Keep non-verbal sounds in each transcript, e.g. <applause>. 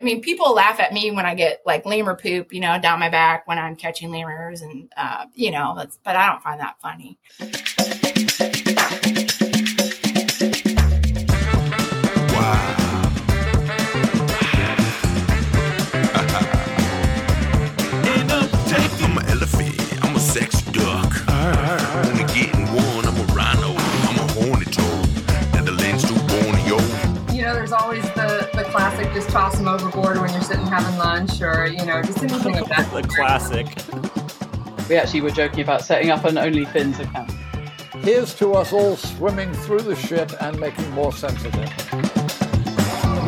I mean, people laugh at me when I get like lemur poop, you know, down my back when I'm catching lemurs, and uh, you know, but I don't find that funny. Toss them overboard when you're sitting having lunch or, you know, just anything like that. <laughs> the classic. We actually were joking about setting up an OnlyFins account. Here's to us all swimming through the shit and making more sense of it.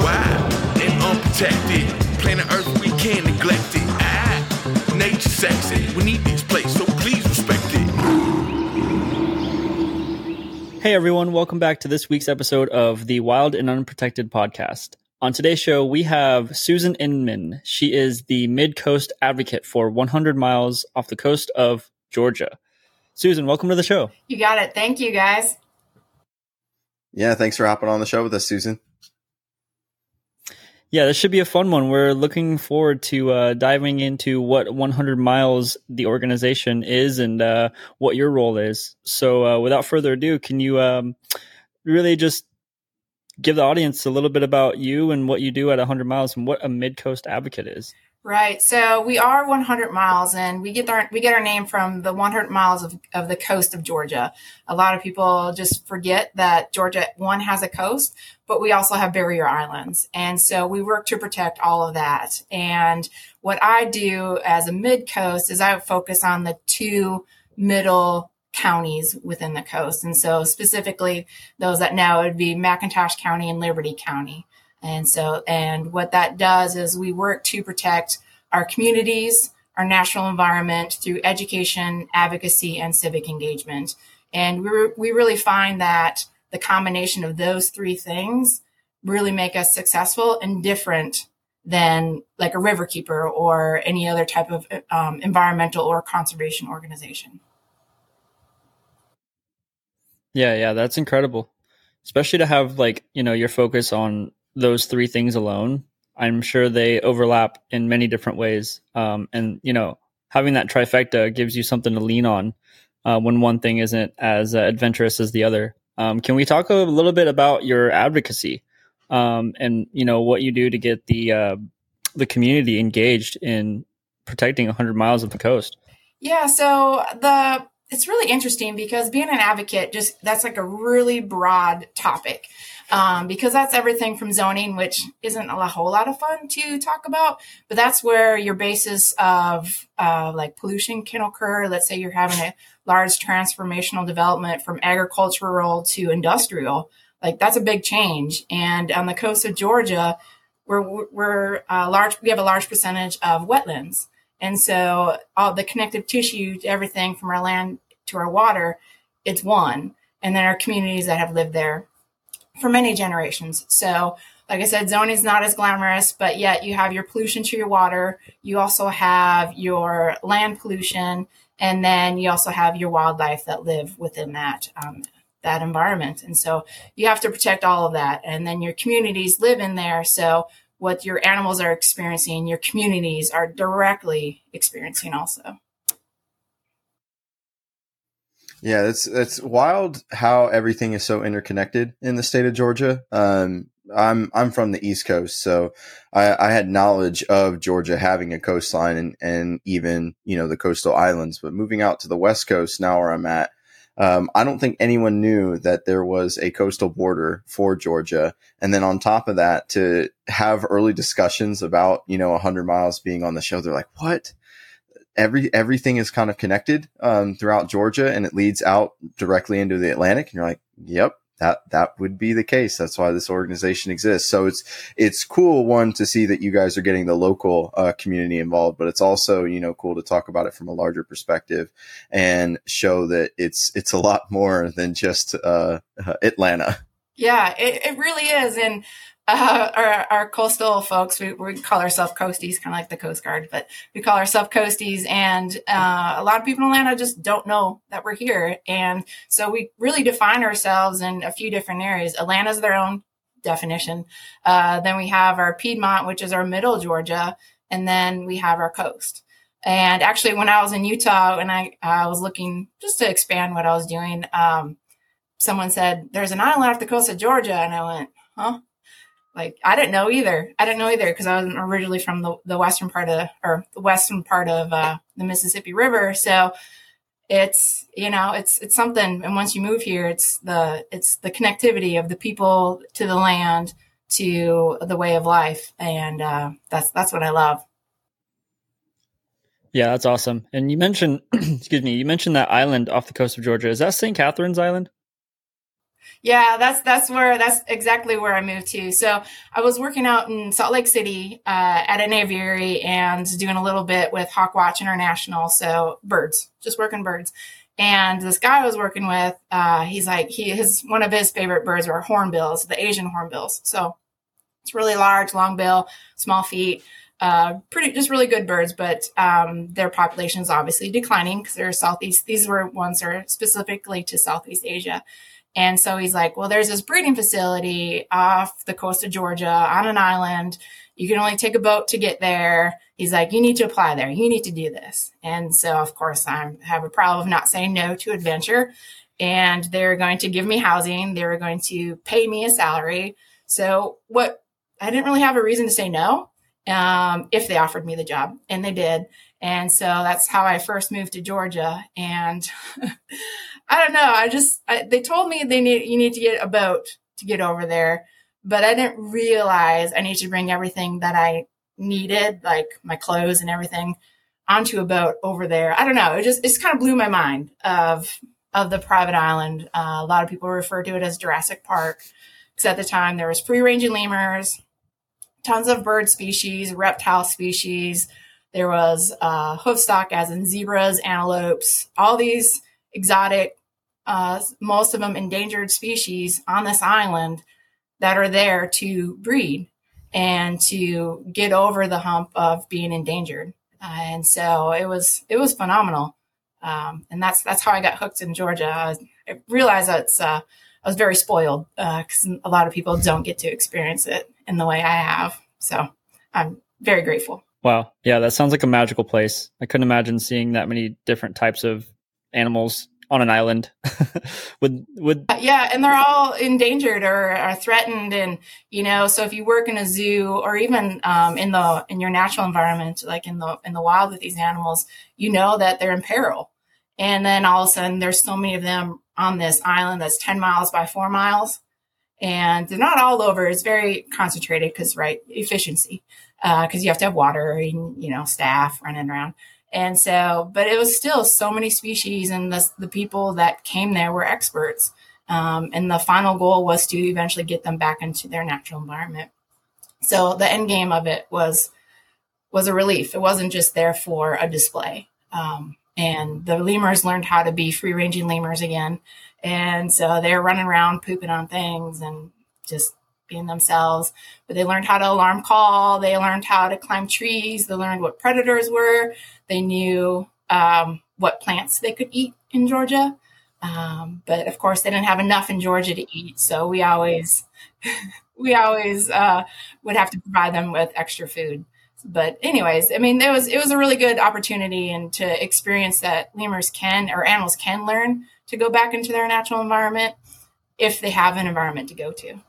Wild and unprotected. Planet Earth, we can't neglect it. Ah, nature sexy. We need this place, so please respect it. Hey everyone, welcome back to this week's episode of the Wild and Unprotected podcast. On today's show, we have Susan Inman. She is the Mid Coast advocate for 100 miles off the coast of Georgia. Susan, welcome to the show. You got it. Thank you, guys. Yeah, thanks for hopping on the show with us, Susan. Yeah, this should be a fun one. We're looking forward to uh, diving into what 100 miles the organization is and uh, what your role is. So, uh, without further ado, can you um, really just give the audience a little bit about you and what you do at 100 miles and what a mid coast advocate is. Right. So we are 100 miles, and we get our we get our name from the 100 miles of, of the coast of Georgia. A lot of people just forget that Georgia one has a coast, but we also have barrier islands, and so we work to protect all of that. And what I do as a mid coast is I focus on the two middle counties within the coast. And so specifically those that now would be McIntosh County and Liberty County. And so, and what that does is we work to protect our communities, our national environment through education, advocacy, and civic engagement. And we, re- we really find that the combination of those three things really make us successful and different than like a riverkeeper or any other type of um, environmental or conservation organization. Yeah, yeah, that's incredible. Especially to have like, you know, your focus on those three things alone. I'm sure they overlap in many different ways. Um, and, you know, having that trifecta gives you something to lean on uh, when one thing isn't as uh, adventurous as the other. Um, can we talk a little bit about your advocacy um, and, you know, what you do to get the, uh, the community engaged in protecting 100 miles of the coast? Yeah, so the it's really interesting because being an advocate just that's like a really broad topic. Um, because that's everything from zoning which isn't a whole lot of fun to talk about but that's where your basis of uh, like pollution can occur. Let's say you're having a large transformational development from agricultural to industrial. Like that's a big change. And on the coast of georgia we're, we're uh, large we have a large percentage of wetlands and so all the connective tissue everything from our land to our water, it's one. And then our communities that have lived there for many generations. So, like I said, zoning is not as glamorous, but yet you have your pollution to your water. You also have your land pollution, and then you also have your wildlife that live within that um, that environment. And so you have to protect all of that. And then your communities live in there. So what your animals are experiencing, your communities are directly experiencing also. Yeah, it's it's wild how everything is so interconnected in the state of Georgia. Um, I'm I'm from the East Coast, so I, I, had knowledge of Georgia having a coastline and and even you know the coastal islands. But moving out to the West Coast now, where I'm at, um, I don't think anyone knew that there was a coastal border for Georgia. And then on top of that, to have early discussions about, you know, 100 miles being on the show, they're like, what? Every everything is kind of connected um, throughout Georgia, and it leads out directly into the Atlantic. And you're like, "Yep, that that would be the case. That's why this organization exists. So it's it's cool one to see that you guys are getting the local uh, community involved, but it's also you know cool to talk about it from a larger perspective and show that it's it's a lot more than just uh, Atlanta. Yeah, it, it really is, and uh, our, our coastal folks, we, we call ourselves coasties, kind of like the Coast Guard, but we call ourselves coasties. And uh, a lot of people in Atlanta just don't know that we're here. And so we really define ourselves in a few different areas. Atlanta's their own definition. Uh, then we have our Piedmont, which is our middle Georgia, and then we have our coast. And actually, when I was in Utah and I, was looking just to expand what I was doing, um, someone said, There's an island off the coast of Georgia. And I went, Huh? Like, I didn't know either. I didn't know either because I was originally from the, the western part of, or the western part of uh, the Mississippi River. So it's, you know, it's, it's something. And once you move here, it's the, it's the connectivity of the people to the land to the way of life. And uh, that's, that's what I love. Yeah, that's awesome. And you mentioned, <clears throat> excuse me, you mentioned that island off the coast of Georgia. Is that St. Catherine's Island? Yeah, that's that's where that's exactly where I moved to. So I was working out in Salt Lake City uh, at an aviary and doing a little bit with Hawkwatch International. So birds, just working birds. And this guy I was working with, uh, he's like he his one of his favorite birds are hornbills, the Asian hornbills. So it's really large, long bill, small feet uh, pretty just really good birds, but um, their population is obviously declining because they're southeast. These were ones that are specifically to Southeast Asia. And so he's like, well, there's this breeding facility off the coast of Georgia on an island. You can only take a boat to get there. He's like, you need to apply there. You need to do this. And so, of course, I have a problem of not saying no to adventure. And they're going to give me housing. They were going to pay me a salary. So what I didn't really have a reason to say no um, if they offered me the job, and they did. And so that's how I first moved to Georgia. And <laughs> I don't know, I just I, they told me they need you need to get a boat to get over there, but I didn't realize I need to bring everything that I needed, like my clothes and everything, onto a boat over there. I don't know, it just it's kind of blew my mind of of the private island. Uh, a lot of people refer to it as Jurassic Park because at the time there was free ranging lemurs tons of bird species, reptile species. There was uh, hoofstock, as in zebras, antelopes, all these exotic, uh, most of them endangered species on this island that are there to breed and to get over the hump of being endangered. Uh, and so it was it was phenomenal, um, and that's that's how I got hooked in Georgia. I, realized that uh, I was very spoiled because uh, a lot of people don't get to experience it in the way I have. So I'm very grateful. Wow. Yeah, that sounds like a magical place. I couldn't imagine seeing that many different types of animals on an island. <laughs> would would uh, yeah, and they're all endangered or are threatened, and you know, so if you work in a zoo or even um, in the in your natural environment, like in the in the wild with these animals, you know that they're in peril. And then all of a sudden, there's so many of them on this island that's 10 miles by four miles and they're not all over. It's very concentrated because right efficiency because uh, you have to have water and you know staff running around. And so, but it was still so many species, and the, the people that came there were experts. Um, and the final goal was to eventually get them back into their natural environment. So the end game of it was was a relief. It wasn't just there for a display. Um, and the lemurs learned how to be free ranging lemurs again. And so they're running around pooping on things and just being themselves. But they learned how to alarm call. They learned how to climb trees. They learned what predators were. They knew um, what plants they could eat in Georgia. Um, but of course, they didn't have enough in Georgia to eat. So we always, <laughs> we always uh, would have to provide them with extra food. But anyways, I mean, it was it was a really good opportunity and to experience that lemurs can or animals can learn to go back into their natural environment if they have an environment to go to.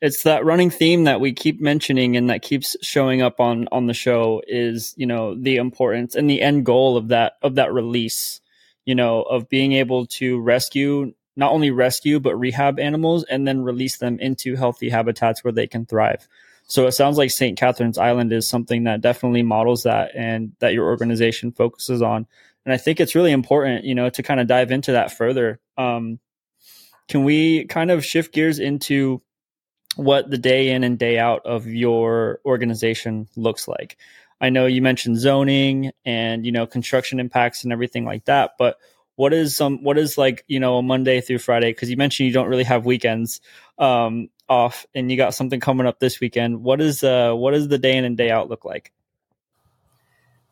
It's that running theme that we keep mentioning and that keeps showing up on on the show is, you know, the importance and the end goal of that of that release, you know, of being able to rescue not only rescue but rehab animals and then release them into healthy habitats where they can thrive. So it sounds like St. catherine's Island is something that definitely models that and that your organization focuses on and I think it's really important, you know, to kind of dive into that further. Um, can we kind of shift gears into what the day in and day out of your organization looks like? I know you mentioned zoning and you know construction impacts and everything like that, but what is some what is like you know a Monday through Friday? Because you mentioned you don't really have weekends um, off, and you got something coming up this weekend. What is uh what does the day in and day out look like?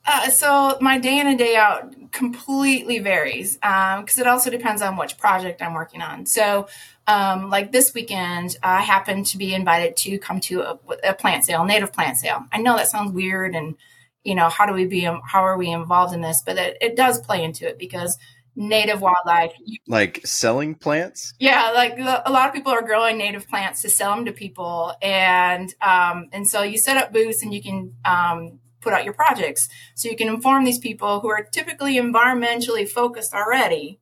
Uh, so my day in and day out completely varies because it also depends on which project I'm working on. So, um, like this weekend, I happened to be invited to come to a, a, plant sale, native plant sale. I know that sounds weird, and you know how do we be how are we involved in this? But it, it does play into it because native wildlife. Like selling plants? Yeah, like a lot of people are growing native plants to sell them to people, and um, and so you set up booths and you can um, put out your projects. So you can inform these people who are typically environmentally focused already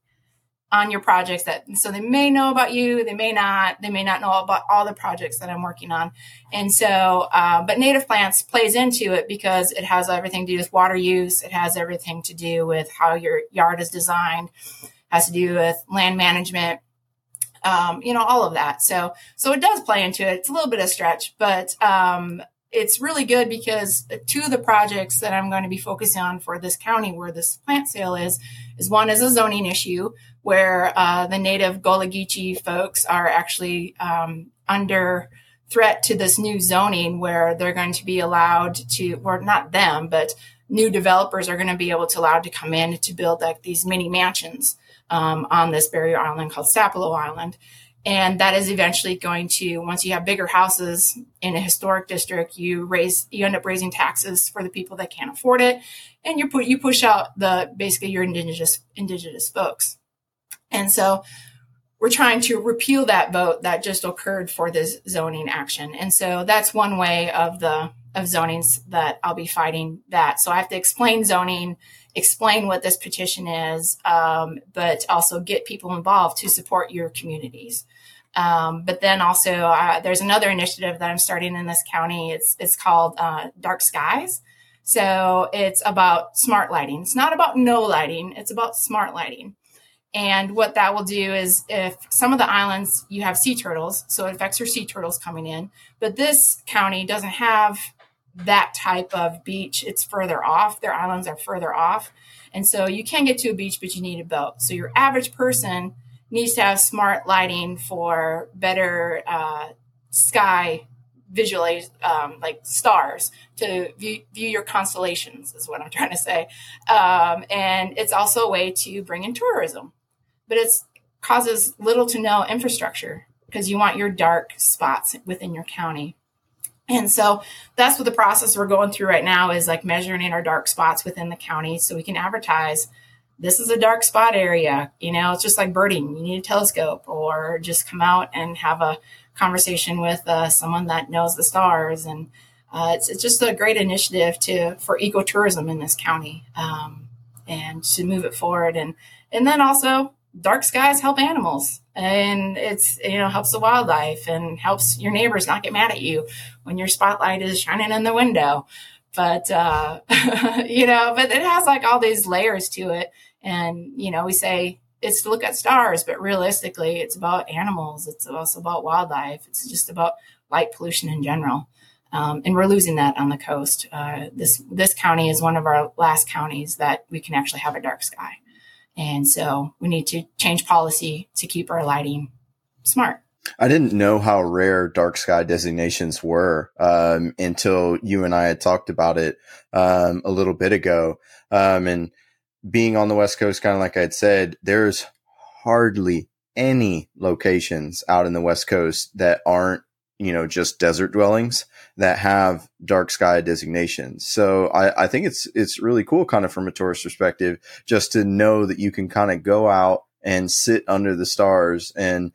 on your projects that so they may know about you they may not they may not know about all the projects that i'm working on. And so uh, but native plants plays into it because it has everything to do with water use it has everything to do with how your yard is designed has to do with land management um, you know all of that. So so it does play into it. It's a little bit of stretch but um, it's really good because two of the projects that I'm going to be focusing on for this county where this plant sale is, is one is a zoning issue where uh, the native Geechee folks are actually um, under threat to this new zoning where they're going to be allowed to, or not them, but new developers are going to be able to allowed to come in to build like these mini mansions um, on this barrier island called Sapelo Island and that is eventually going to once you have bigger houses in a historic district you raise you end up raising taxes for the people that can't afford it. And you put you push out the basically your indigenous indigenous folks. And so we're trying to repeal that vote that just occurred for this zoning action. And so that's one way of the of zonings that i'll be fighting that. So i have to explain zoning explain what this petition is, um, but also get people involved to support your communities. Um, but then also, uh, there's another initiative that I'm starting in this county. It's it's called uh, Dark Skies. So it's about smart lighting. It's not about no lighting. It's about smart lighting. And what that will do is, if some of the islands you have sea turtles, so it affects your sea turtles coming in. But this county doesn't have that type of beach. It's further off. Their islands are further off. And so you can get to a beach, but you need a boat. So your average person needs to have smart lighting for better uh, sky visualize, um, like stars to view, view, your constellations, is what I'm trying to say. Um, and it's also a way to bring in tourism, but it causes little to no infrastructure because you want your dark spots within your county. And so that's what the process we're going through right now is like measuring in our dark spots within the county so we can advertise this is a dark spot area. You know, it's just like birding. You need a telescope or just come out and have a conversation with uh, someone that knows the stars. And uh, it's, it's just a great initiative to for ecotourism in this county um, and to move it forward. And, and then also dark skies help animals and it's you know helps the wildlife and helps your neighbors not get mad at you when your spotlight is shining in the window. But uh <laughs> you know but it has like all these layers to it. And you know we say it's to look at stars but realistically it's about animals. It's also about wildlife. It's just about light pollution in general. Um, and we're losing that on the coast. Uh, this this county is one of our last counties that we can actually have a dark sky and so we need to change policy to keep our lighting smart. I didn't know how rare dark sky designations were um, until you and I had talked about it um, a little bit ago. Um, and being on the West Coast, kind of like I had said, there's hardly any locations out in the West Coast that aren't, you know, just desert dwellings that have dark sky designations. So I, I think it's it's really cool, kind of from a tourist perspective, just to know that you can kind of go out and sit under the stars and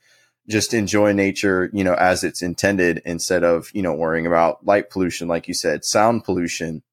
just enjoy nature, you know, as it's intended instead of, you know, worrying about light pollution, like you said, sound pollution,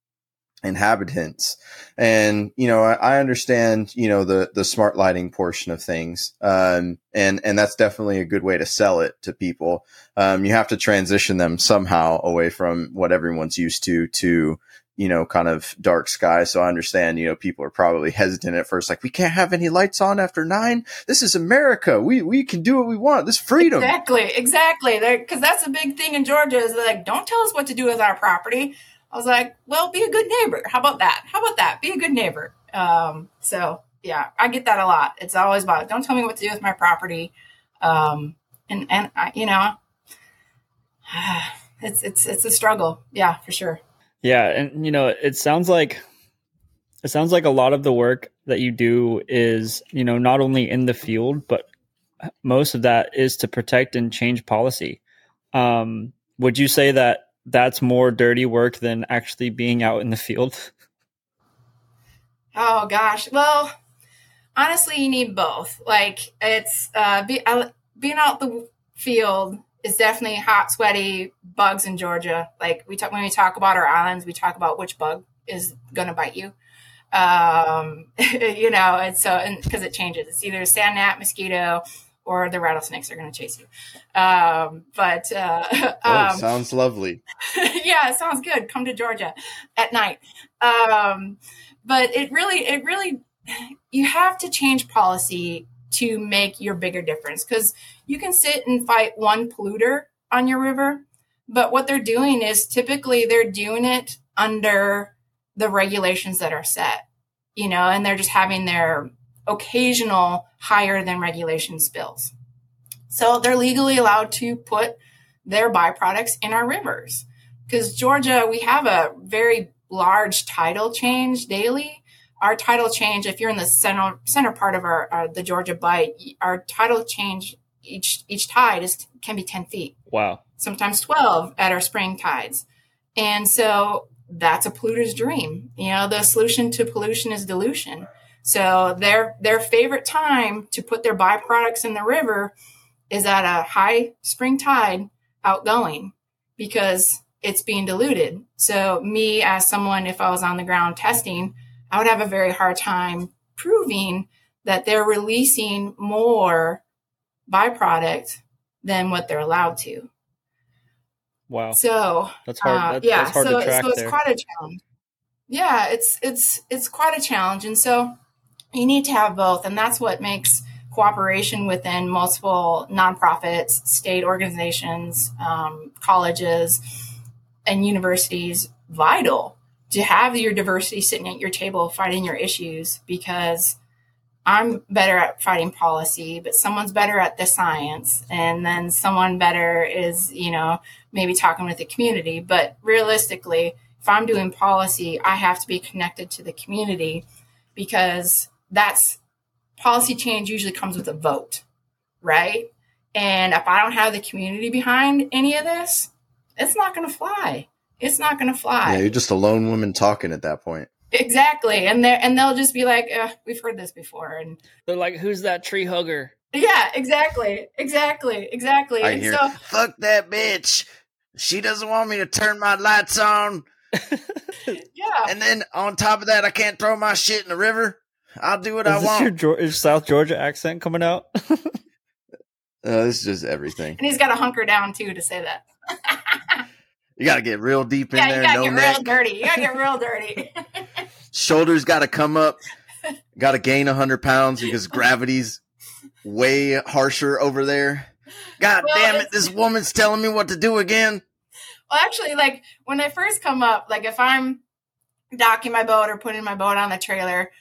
inhabitants. And, you know, I, I, understand, you know, the, the smart lighting portion of things. Um, and, and that's definitely a good way to sell it to people. Um, you have to transition them somehow away from what everyone's used to, to, you know, kind of dark sky. So I understand, you know, people are probably hesitant at first, like, we can't have any lights on after nine. This is America. We, we can do what we want. This freedom. Exactly. Exactly. Because that's a big thing in Georgia is like, don't tell us what to do with our property I was like, well, be a good neighbor. How about that? How about that? Be a good neighbor. Um, so yeah, I get that a lot. It's always about don't tell me what to do with my property. Um, and and I, you know, <sighs> it's it's it's a struggle. Yeah, for sure. Yeah, and you know, it sounds like It sounds like a lot of the work that you do is, you know, not only in the field, but most of that is to protect and change policy. Um, would you say that that's more dirty work than actually being out in the field? <laughs> Oh gosh. Well, honestly, you need both. Like it's uh, be, uh, being out the field is definitely hot, sweaty bugs in Georgia. Like we talk when we talk about our islands, we talk about which bug is going to bite you. Um, <laughs> you know, and so and because it changes, it's either a sand gnat, mosquito, or the rattlesnakes are going to chase you. Um, but uh, Oh, <laughs> um, sounds lovely. <laughs> yeah, it sounds good. Come to Georgia at night. Um, but it really, it really, you have to change policy to make your bigger difference because you can sit and fight one polluter on your river, but what they're doing is typically they're doing it under the regulations that are set, you know, and they're just having their occasional higher than regulation spills. So they're legally allowed to put their byproducts in our rivers. Because Georgia, we have a very large tidal change daily. Our tidal change, if you're in the center center part of our, our the Georgia Bight, our tidal change each each tide is can be ten feet, Wow. sometimes twelve at our spring tides, and so that's a polluter's dream. You know, the solution to pollution is dilution. So their their favorite time to put their byproducts in the river is at a high spring tide outgoing because it's being diluted. So me as someone, if I was on the ground testing, I would have a very hard time proving that they're releasing more byproduct than what they're allowed to. Wow. So That's hard. uh, that, yeah, that's hard so, to track so it's there. quite a challenge. Yeah, it's it's it's quite a challenge, and so you need to have both, and that's what makes cooperation within multiple nonprofits, state organizations, um, colleges, and universities vital to have your diversity sitting at your table fighting your issues because I'm better at fighting policy, but someone's better at the science, and then someone better is, you know, maybe talking with the community. But realistically, if I'm doing policy, I have to be connected to the community because that's policy change usually comes with a vote, right? And if I don't have the community behind any of this, it's not going to fly. It's not going to fly. Yeah, you're just a lone woman talking at that point. Exactly. And they and they'll just be like, we've heard this before. And They're like, "Who's that tree hugger?" yeah, exactly. Exactly. Exactly. I and hear, so fuck that bitch. She doesn't want me to turn my lights on. <laughs> yeah. And then on top of that, I can't throw my shit in the river. I'll do what Is I want. your Geor- is South Georgia accent coming out? <laughs> Uh, this is just everything. And he's got to hunker down too to say that. <laughs> You got to get real deep in yeah, there. you gotta No get neck. real dirty. You gotta get real dirty. <laughs> Shoulders got to come up. Got to gain 100 pounds because gravity's way harsher over there. God Well, damn it. This woman's telling me what to do again. well, actually, like when I first come up, like if I'm docking my boat or putting my boat on the trailer,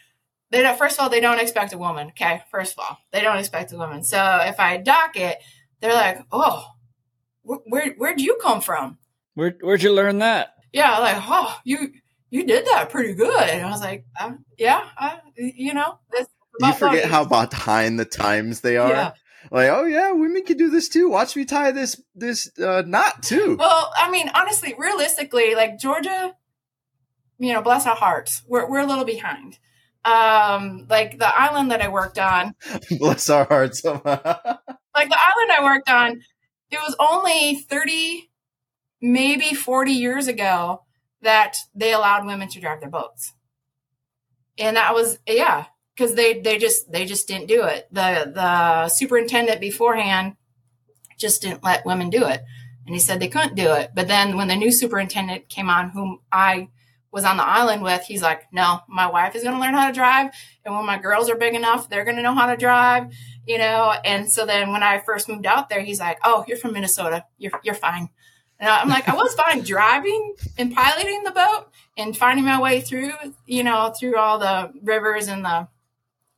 they don't, first of all, they don't expect a woman. Okay. First of all, they don't expect a woman. So if I dock it, they're like, oh, wh- where, where'd you come from? Where where'd you learn that? yeah, like, oh, you you did that pretty good. And I was like, uh, yeah, uh, you know, this. You about forget boating. how behind the times they are. Yeah. Like, oh yeah, women can do this too. Watch me tie this this uh, knot too. Well, I mean, honestly, realistically, like Georgia, you know, bless our hearts, we're we're a little behind. Um, like the island that I worked on, <laughs> Bless our hearts. <laughs> like the island I worked on, it was only 30, maybe 40 years ago that they allowed women to drive their boats. And that was, yeah, because they, they just, they just didn't do it. The, the superintendent beforehand just didn't let women do it. And he said they couldn't do it. But then when the new superintendent came on, whom I was on the island with, he's like, no, my wife is going to learn how to drive. And when my girls are big enough, they're going to know how to drive you know and so then when i first moved out there he's like oh you're from minnesota you're, you're fine and i'm like i was fine driving and piloting the boat and finding my way through you know through all the rivers and the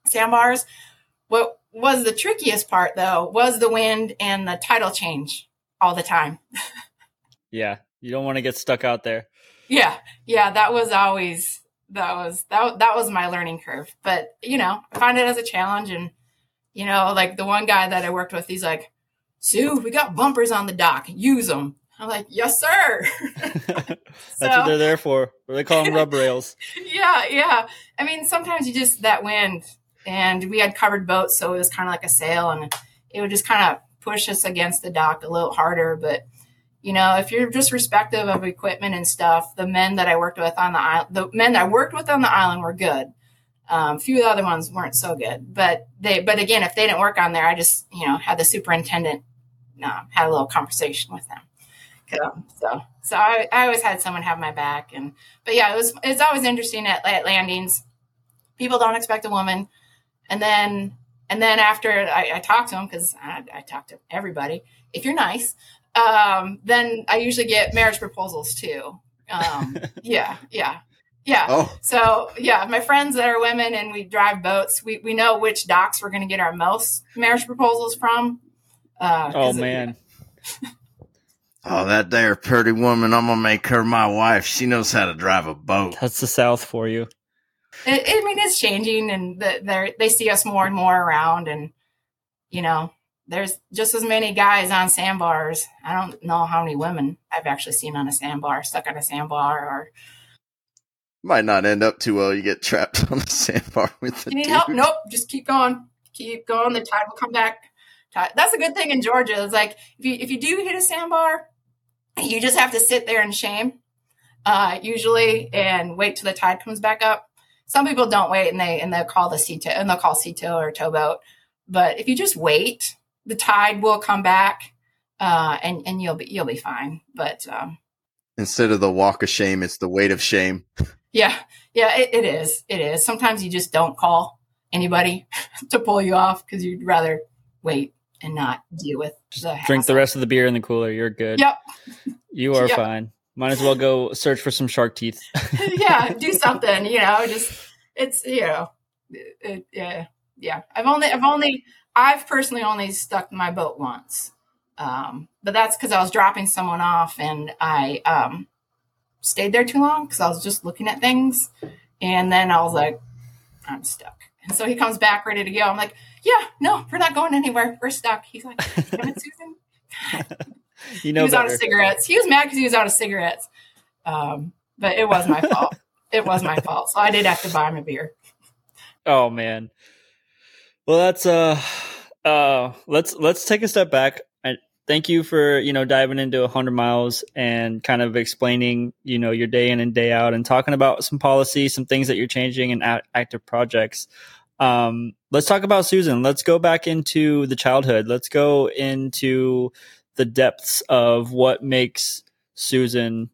sandbars what was the trickiest part though was the wind and the tidal change all the time <laughs> Yeah, you don't want to get stuck out there. Yeah yeah that was always that was that that was my learning curve. But you know, I find it as a challenge, and you know, like the one guy that I worked with, he's like, "Sue, we got bumpers on the dock. Use them." I'm like, "Yes, sir." <laughs> That's what they're there for. Or they call them rub rails. <laughs> yeah, yeah. I mean, sometimes you just that wind, and we had covered boats, so it was kind of like a sail, and it would just kind of push us against the dock a little harder. But you know, if you're just respective of equipment and stuff, the men that I worked with on the island, the men that I worked with on the island were good. Um, a few of the other ones weren't so good, but they, but again, if they didn't work on there, I just, you know, had the superintendent, uh, had a little conversation with them. Um, so, so I, I always had someone have my back and, but yeah, it was, it's always interesting at, at landings. People don't expect a woman. And then, and then after I, I talk to them, cause I, I talk to everybody, if you're nice, um, then I usually get marriage proposals too. Um, <laughs> yeah, yeah, yeah. Oh. So yeah, my friends that are women and we drive boats, we, we know which docks we're going to get our most marriage proposals from. Uh, Oh 'cause it- man. <laughs> Oh, that there pretty woman, I'm gonna make her my wife. She knows how to drive a boat. That's the South for you. It, I mean, it's changing, and the, they're, they see us more and more around, and you know, there's just as many guys on sandbars. I don't know how many women I've actually seen on a sandbar, stuck on a sandbar, or Might not end up too well. You get trapped <laughs> on the sandbar with the you need dude. help? Nope, just keep going, keep going. The tide will come back. Tide. That's a good thing in Georgia. It's like if you if you do hit a sandbar, you just have to sit there in shame, uh, usually, and wait till the tide comes back up. Some people don't wait, and they and they'll call the sea and they'll call sea tow or towboat. But if you just wait, the tide will come back, uh, and and you'll be you'll be fine. But um, Instead of the walk of shame, it's the weight of shame. yeah, yeah, it, it is. It is. Sometimes you just don't call anybody <laughs> to pull you off because you'd rather wait and not deal with the Drink the rest of the beer in the cooler. You're good. Yep. You are <laughs> Yep. fine. Might as well go search for some shark teeth. <laughs> yeah, do something. You know, just it's you know, it, it- yeah, yeah. I've only, I've only, I've personally only stuck my boat once, um, but that's because I was dropping someone off and I um, stayed there too long because I was just looking at things, and then I was like, I'm stuck. And so he comes back ready to go. I'm like, yeah, no, we're not going anywhere. We're stuck. He's like, damn it, Susan. <laughs> You he know was out better. of cigarettes. He was mad because he was out of cigarettes. Um, but it was my fault. It was my fault. So I did have to buy him a beer. Oh man. Well, that's uh <sighs> uh let's let's take a step back. I thank you for, you know, diving into 100 miles and kind of explaining, you know, your day in and day out and talking about some policy, some things that you're changing and act- active projects. Um let's talk about Susan. Let's go back into the childhood. Let's go into the depths of what makes Susan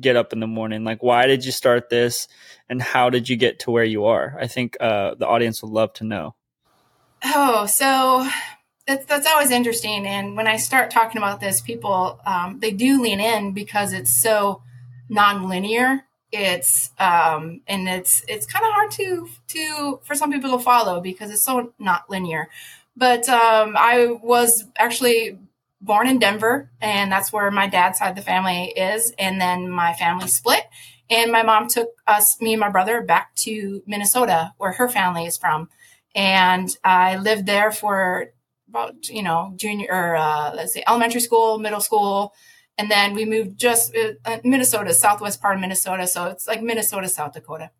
get up in the morning. Like why did you start this? and how did you get to where you are? I think uh, the audience would love to know. Oh, so that's that's always interesting. And when I start talking about this, people um, they do lean in because it's so non-linear. It's um, and it's it's kind of hard to to for some people to follow because it's so not linear. But um, I was actually born in Denver, and that's where my dad's side of the family is. And then my family split, and my mom took us, me and my brother, back to Minnesota, where her family is from and I lived there for about you know junior or uh, let's say elementary school, middle school, and then we moved just uh, Minnesota, southwest part of Minnesota, so it's like Minnesota, South Dakota,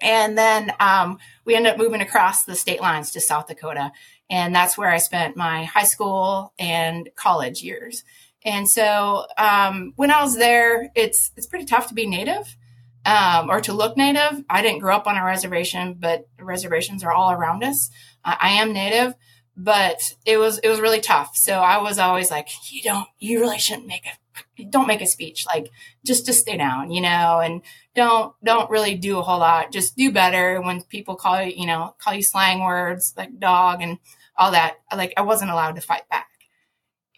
and then um, we ended up moving across the state lines to South Dakota, and that's where I spent my high school and college years. And so um, when I was there, it's it's pretty tough to be native um, or to look native. I didn't grow up on a reservation, but reservations are all around us. Uh, I am native, but it was it was really tough. So I was always like, you don't, you really shouldn't make a, don't make a speech. Like just to stay down, you know, and don't don't really do a whole lot. Just do better when people call you, you know, call you slang words like dog and all that. Like I wasn't allowed to fight back,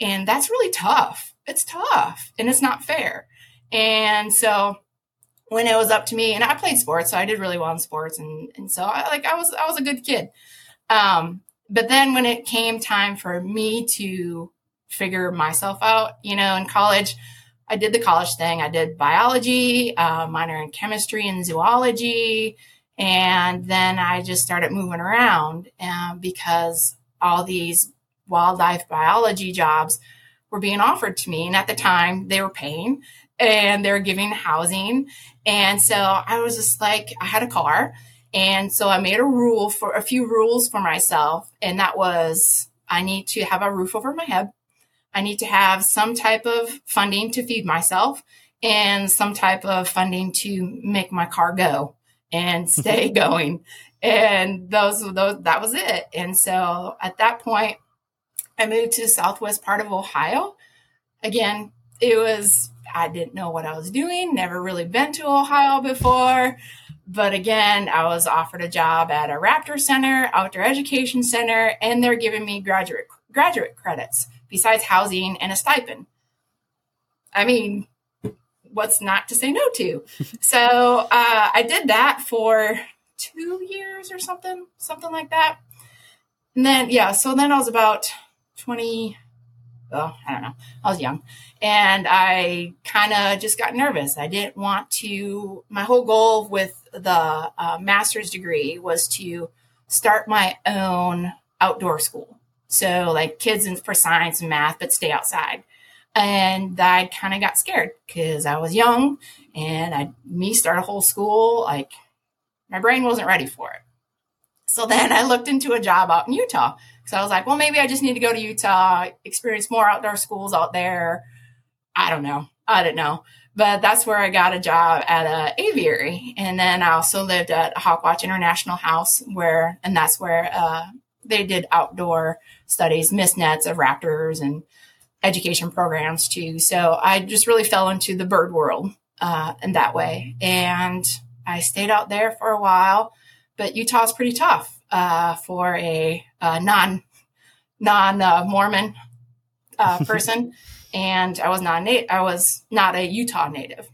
and that's really tough. It's tough, and it's not fair. And so when it was up to me and I played sports, so I did really well in sports and and so I like I was I was a good kid. Um but then when it came time for me to figure myself out, you know, in college, I did the college thing. I did biology, uh, minor in chemistry and zoology. And then I just started moving around uh, because all these wildlife biology jobs were being offered to me. And at the time, they were paying and they were giving housing. And so I was just like, I had a car. And so I made a rule for a few rules for myself. And that was I need to have a roof over my head. I need to have some type of funding to feed myself and some type of funding to make my car go and <laughs> stay going. And those, those, that was it. And so at that point, I moved to the southwest part of Ohio. Again, it was, I didn't know what I was doing, never really been to Ohio before. But again, I was offered a job at a Raptor Center, outdoor education center, and they're giving me graduate graduate credits besides housing and a stipend. I mean, what's not to say no to? <laughs> so uh, I did that for two years or something, something like that. And then, yeah, so then I was about 20, oh, I don't know, I was young. And I kind of just got nervous. I didn't want to, my whole goal with the uh, master's degree was to start my own outdoor school. So, like kids in, for science and math, but stay outside. And I kind of got scared because I was young and I, me start a whole school, like my brain wasn't ready for it. So then I looked into a job out in Utah. So I was like, well, maybe I just need to go to Utah, experience more outdoor schools out there. I don't know. I don't know. But that's where I got a job at a aviary. And then I also lived at Hawkwatch International House where, and that's where, uh, they did outdoor studies, mist nets of raptors and education programs too. So I just really fell into the bird world, uh, in that way. And I stayed out there for a while, but Utah's pretty tough, uh, for a, a non, non uh, Mormon, uh, <laughs> person and I was not a I was not a Utah native,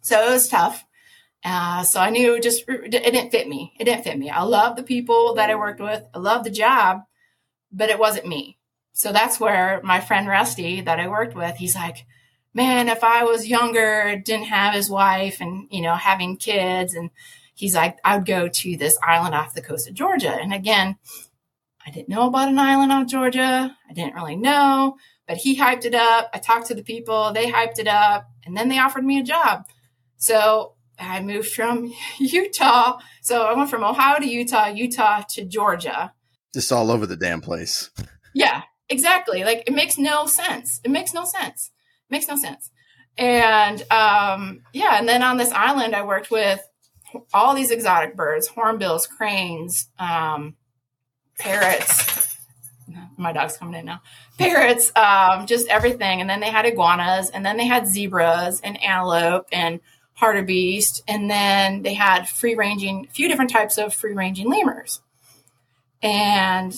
so it was tough. Uh, so I knew just it didn't fit me. It didn't fit me. I love the people that I worked with. I love the job, but it wasn't me. So that's where my friend Rusty that I worked with, he's like, man, if I was younger, didn't have his wife and, you know, having kids and he's like, I would go to this island off the coast of Georgia. And again, I didn't know about an island off Georgia. I didn't really know but he hyped it up. I talked to the people, they hyped it up, and then they offered me a job. So I moved from <laughs> Utah. So I went from Ohio to Utah, Utah to Georgia. Just all over the damn place. Yeah, exactly. Like it makes no sense. It makes no sense. It makes no sense. And um, yeah, and then on this island, I worked with all these exotic birds hornbills, cranes, um, parrots, my dog's coming in now. Parrots, um, just everything. And then they had iguanas, and then they had zebras and antelope and hartebeest, and then they had free ranging, a few different types of free ranging lemurs. And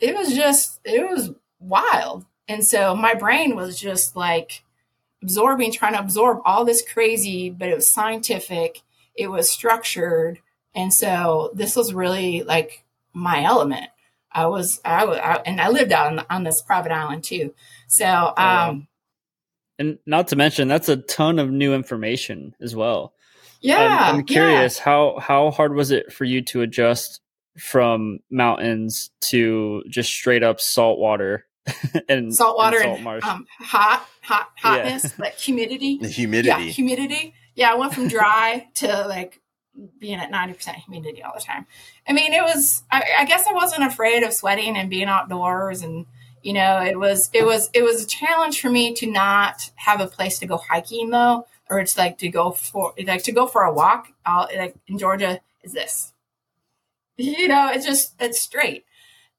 it was just, it was wild. And so my brain was just like absorbing, trying to absorb all this crazy, but it was scientific, it was structured. And so this was really like my element. I was, I, I and I lived out on, on, this private island too. So, oh, um, and not to mention that's a ton of new information as well. Yeah, I'm, I'm curious yeah. how how hard was it for you to adjust from mountains to just straight up salt water <laughs> and salt water and, salt and um, hot hot hotness yeah. like humidity the humidity yeah humidity yeah I went from dry to like being at 90% humidity all the time. I mean, it was, I, I, guess I wasn't afraid of sweating and being outdoors. And, you know, it was, it was, it was a challenge for me to not have a place to go hiking though, or it's like to go for, like to go for a walk out like in Georgia is this, you know, it's just, it's straight.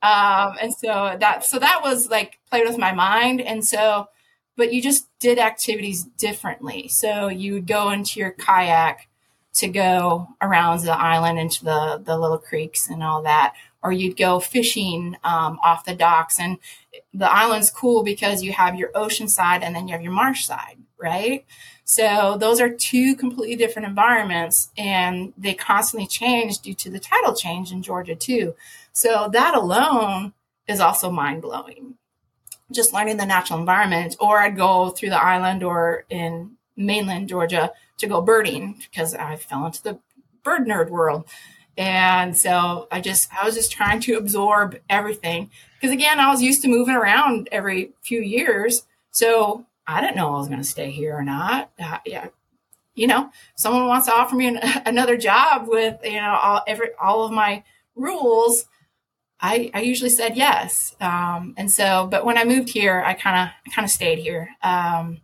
Um, and so that, so that was like played with my mind. And so, but you just did activities differently. So you would go into your kayak to go around the island into the, the little creeks and all that. Or you'd go fishing um, off the docks. And the island's cool because you have your ocean side and then you have your marsh side, right? So those are two completely different environments and they constantly change due to the tidal change in Georgia too. So that alone is also mind blowing. just learning the natural environment, or I'd go through the island or in mainland Georgia to go birding because I fell into the bird nerd world. And so I just, I was just trying to absorb everything. Because again, I was used to moving around every few years. So I didn't know I was going to stay here or not. Uh, yeah. You know, someone wants to offer me an, <laughs> another job with, you know, all, every, all of my rules. I, I usually said yes. Um, and so, but when I moved here, I kind of, kind of stayed here, um,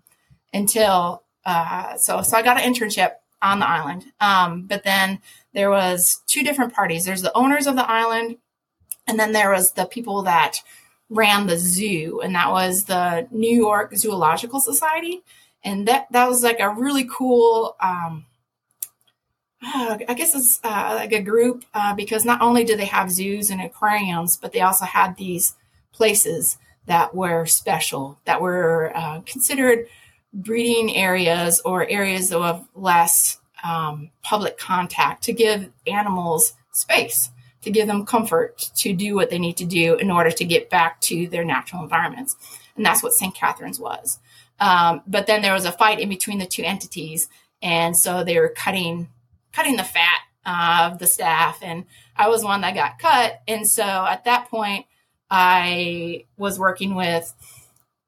until, uh, so, so I got an internship on the island. Um, but then there was two different parties. There's the owners of the island, and then there was the people that ran the zoo, and that was the New York Zoological Society. And that that was like a really cool. Um, uh, I guess it's uh, like a group uh, because not only do they have zoos and aquariums, but they also had these places that were special, that were uh, considered breeding areas or areas of less um, public contact to give animals space, to give them comfort to do what they need to do in order to get back to their natural environments. And that's what St. Catherine's was. Um, but then there was a fight in between the two entities. And so they were cutting, cutting the fat of the staff. And I was one that got cut. And so at that point, I was working with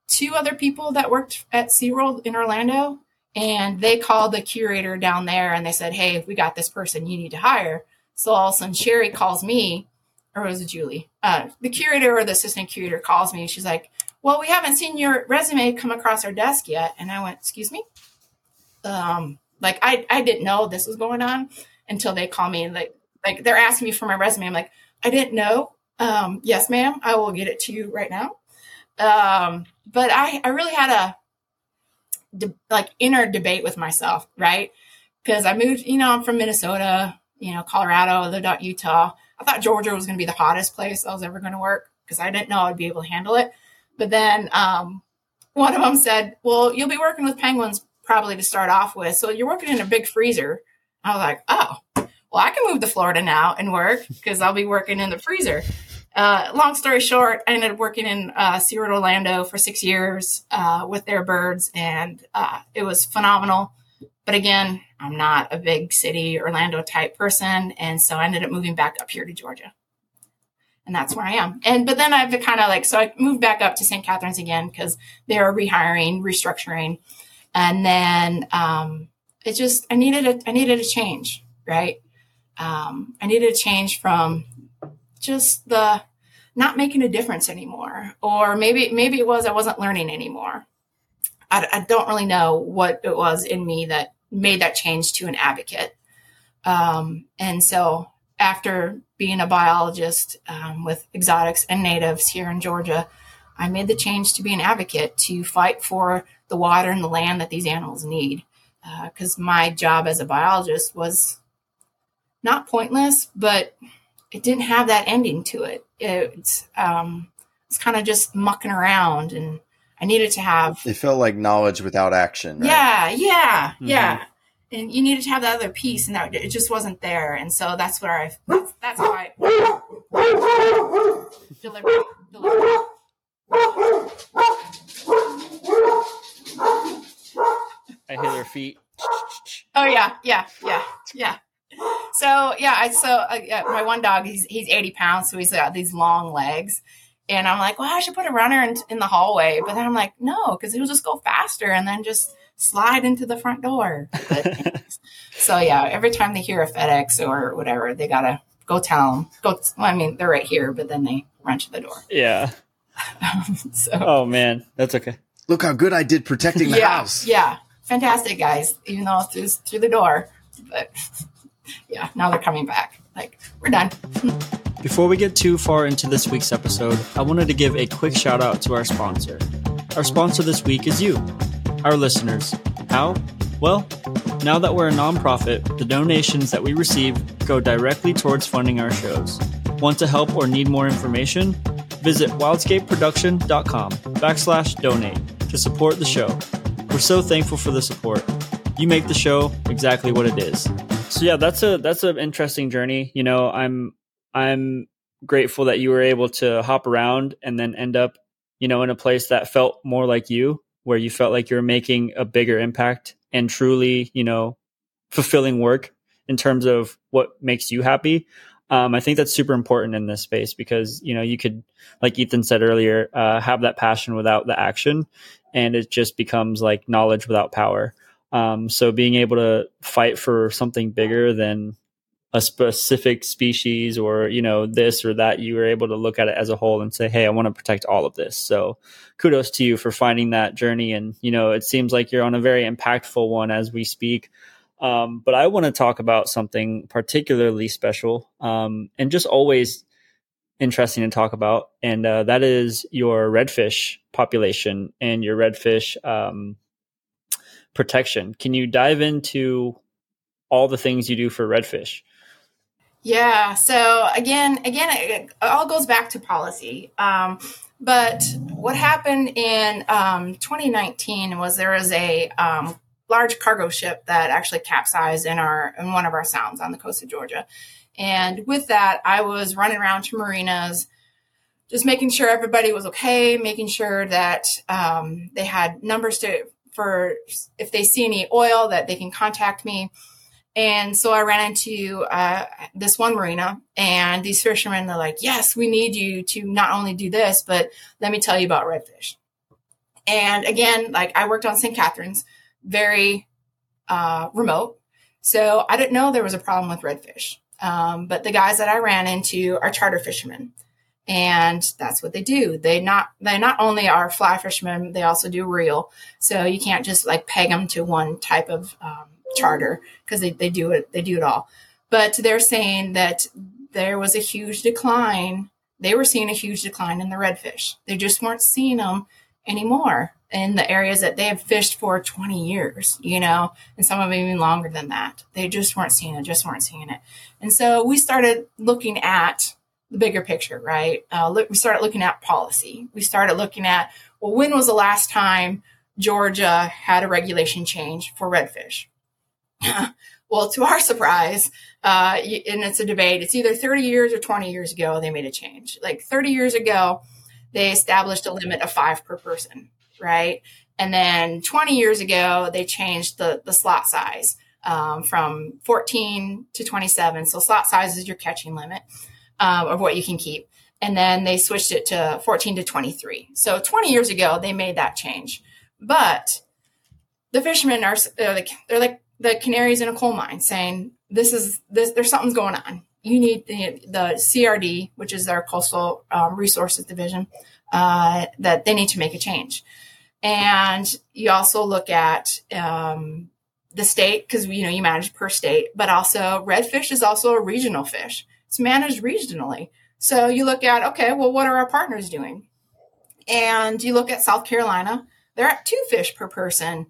two other people that worked at SeaWorld in Orlando and they called the curator down there and they said, Hey, we got this person you need to hire. So all of a sudden, Sherry calls me, or was it Julie? Uh, the curator or the assistant curator calls me. She's like, Well, we haven't seen your resume come across our desk yet. And I went, Excuse me? Um, like I, I didn't know this was going on until they call me like like they're asking me for my resume. I'm like, I didn't know. Um, yes, ma'am, I will get it to you right now. Um, but I, I really had a de- like inner debate with myself, right? Because I moved, you know, I'm from Minnesota, you know, Colorado, I lived out Utah. I thought Georgia was going to be the hottest place I was ever going to work because I didn't know I'd be able to handle it. But then um, one of them said, "Well, you'll be working with penguins probably to start off with, so you're working in a big freezer." I was like, "Oh, well, I can move to Florida now and work because I'll be working in the freezer." Uh, long story short, I ended up working in uh, SeaWorld Orlando for six years uh, with their birds, and uh, it was phenomenal. But again, I'm not a big city Orlando type person, and so I ended up moving back up here to Georgia, and that's where I am. And but then I've kind of like so I moved back up to St. Catherines again because they were rehiring, restructuring, and then um, it just I needed a I needed a change, right? Um, I needed a change from just the not making a difference anymore. Or maybe maybe it was i wasn't learning anymore. I, I, don't really know what it was in me that made that change to an advocate. Um, and so after being a biologist um, with exotics and natives here in georgia i made the change to be an advocate to fight for the water and the land that these animals need. Because uh, my job as a biologist was not pointless but it didn't have that ending to it. It's um, it's kind of just mucking around, and I needed to have. It felt like knowledge without action. Right? Yeah, yeah, mm-hmm. yeah. And you needed to have that other piece, and that it just wasn't there. And so that's where I. That's, that's how I. Delivery. Delivery. I hear their feet. Oh yeah, yeah, yeah, yeah so yeah, I so uh, yeah, my one dog he's he's eighty pounds, so he's got these long legs, and I'm like, well, I should put a runner in, in the hallway, but then I'm like, no, because he'll just go faster and then just slide into the front door. But, <laughs> so yeah, every time they hear a FedEx or whatever, they gotta go tell them. Go. Well, I mean, they're right here, but then they run to the door. Yeah. <laughs> so. Oh man, that's okay. Look how good I did protecting the yeah, house. Yeah, fantastic, guys. Even though it's through, through the door, but <laughs> yeah, now they're coming back. Like, we're done. Before we get too far into this week's episode, I wanted to give a quick shout out to our sponsor. Our sponsor this week is you, our listeners. How? Well, now that we're a nonprofit, the donations that we receive go directly towards funding our shows. Want to help or need more information? Visit wildscapeproduction.com backslash donate to support the show. We're so thankful for the support. You make the show exactly what it is. So yeah, that's a that's an interesting journey. You know, I'm I'm grateful that you were able to hop around and then end up you know, in a place that felt more like you, where you felt like you're making a bigger impact and truly, you know, fulfilling work in terms of what makes you happy. Um, I think that's super important in this space because, you know, you could, like Ethan said earlier, uh, have that passion without the action and it just becomes like knowledge without power. Um, so being able to fight for something bigger than a specific species or you know this or that you were able to look at it as a whole and say hey i want to protect all of this. So kudos to you for finding that journey. And you know it seems like you're on a very impactful one as we speak. Um, but i want to talk about something particularly special um, and just always interesting to talk about. And uh, that is your redfish population and your redfish um, protection can you dive into all the things you do for redfish yeah. So again, again, it all goes back to policy. Um, but what happened in um, 2019 was there was a um, large cargo ship that actually capsized in our in one of our sounds on the coast of Georgia, and with that, I was running around to marinas, just making sure everybody was okay, making sure that um, they had numbers to for if they see any oil that they can contact me. And so I ran into uh, this one marina, and these fishermen, they're like, Yes, we need you to not only do this, but let me tell you about redfish. And again, like I worked on St. Catherines, very uh, remote. So I didn't know there was a problem with redfish. Um, but the guys that I ran into are charter fishermen. And that's what they do. They not they not only are fly fishermen, they also do reel. So you can't just like peg them to one type of um, charter because they, they do it they do it all. But they're saying that there was a huge decline. They were seeing a huge decline in the redfish. They just weren't seeing them anymore in the areas that they have fished for 20 years you know and some of them even longer than that. They just weren't seeing it just weren't seeing it. And so we started looking at the bigger picture right uh, look, we started looking at policy we started looking at well when was the last time georgia had a regulation change for redfish <laughs> well, to our surprise, uh, and it's a debate, it's either 30 years or 20 years ago they made a change. Like 30 years ago, they established a limit of five per person, right? And then 20 years ago, they changed the, the slot size um, from 14 to 27. So slot size is your catching limit um, of what you can keep. And then they switched it to 14 to 23. So 20 years ago, they made that change. But the fishermen are, they're like, they're like the canaries in a coal mine saying this is this there's something's going on you need the, the crd which is their coastal um, resources division uh, that they need to make a change and you also look at um, the state because you know you manage per state but also redfish is also a regional fish it's managed regionally so you look at okay well what are our partners doing and you look at south carolina they're at two fish per person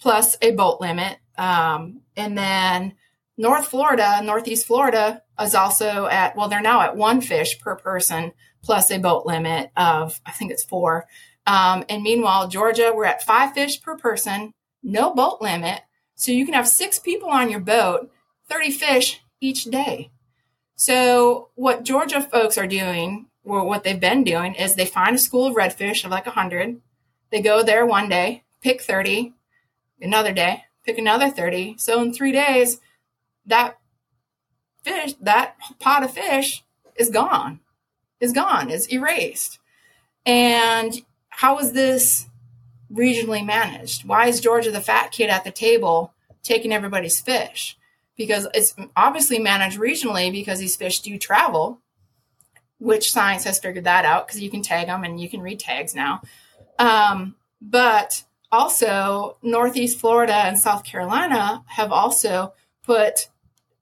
plus a boat limit um, and then North Florida, Northeast Florida is also at, well, they're now at one fish per person plus a boat limit of, I think it's four. Um, and meanwhile, Georgia, we're at five fish per person, no boat limit. So you can have six people on your boat, 30 fish each day. So what Georgia folks are doing, or what they've been doing, is they find a school of redfish of like 100. They go there one day, pick 30, another day, pick another 30. So in three days, that fish, that pot of fish is gone, is gone, is erased. And how is this regionally managed? Why is Georgia the fat kid at the table taking everybody's fish? Because it's obviously managed regionally because these fish do travel, which science has figured that out because you can tag them and you can read tags now. Um, but also northeast florida and south carolina have also put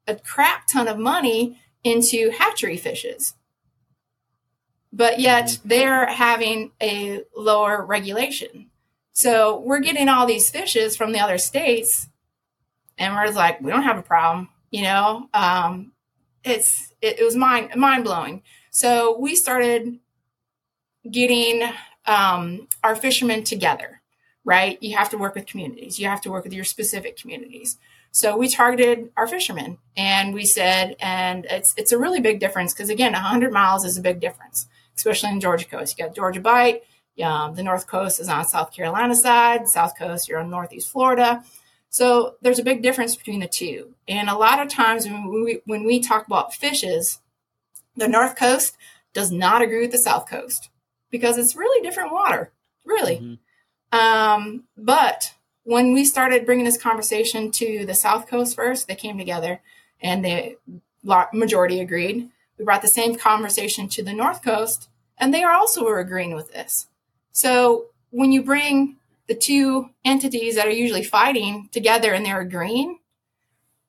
a crap ton of money into hatchery fishes but yet mm-hmm. they're having a lower regulation so we're getting all these fishes from the other states and we're like we don't have a problem you know um, it's it, it was mind mind blowing so we started getting um, our fishermen together right? You have to work with communities. You have to work with your specific communities. So we targeted our fishermen and we said, and it's it's a really big difference because again, 100 miles is a big difference, especially in Georgia coast. You got Georgia Bight, Um, the North Coast is on South Carolina side, South Coast, you're on Northeast Florida. So there's a big difference between the two. And a lot of times when we, when we talk about fishes, the North Coast does not agree with the South Coast because it's really different water, really. Mm-hmm. Um, but when we started bringing this conversation to the South Coast first, they came together and the majority agreed. We brought the same conversation to the North Coast, and they are also agreeing with this. So when you bring the two entities that are usually fighting together and they're agreeing,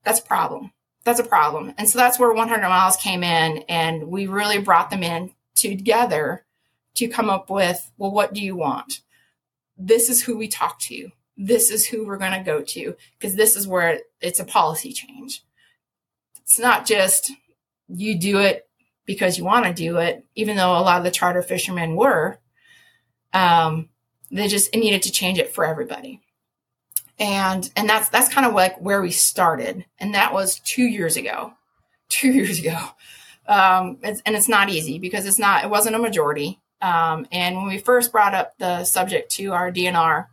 that's a problem. That's a problem. And so that's where 100 miles came in, and we really brought them in together to come up with, well, what do you want? This is who we talk to. This is who we're going to go to because this is where it's a policy change. It's not just you do it because you want to do it, even though a lot of the charter fishermen were. Um, they just needed to change it for everybody. And and that's that's kind of like where we started, and that was two years ago. Two <laughs> years ago, um, it's, and it's not easy because it's not it wasn't a majority. Um, and when we first brought up the subject to our DNR,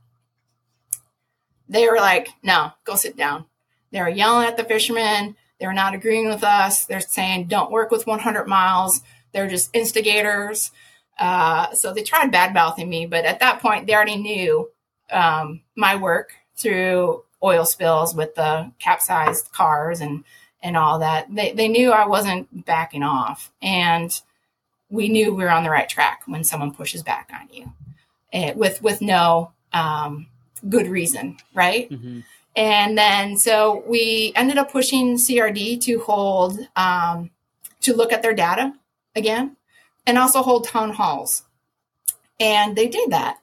they were like, "No, go sit down." They were yelling at the fishermen. They were not agreeing with us. They're saying, don't work with 100 miles. They're just instigators. Uh, so they tried bad mouthing me, but at that point, they already knew um, my work through oil spills with the capsized cars and and all that. They they knew I wasn't backing off, and we knew we were on the right track when someone pushes back on you, and eh, with with no um, good reason, right? Mm-hmm. And then so we ended up pushing CRD to hold, um, to look at their data again and also hold town halls. And they did that.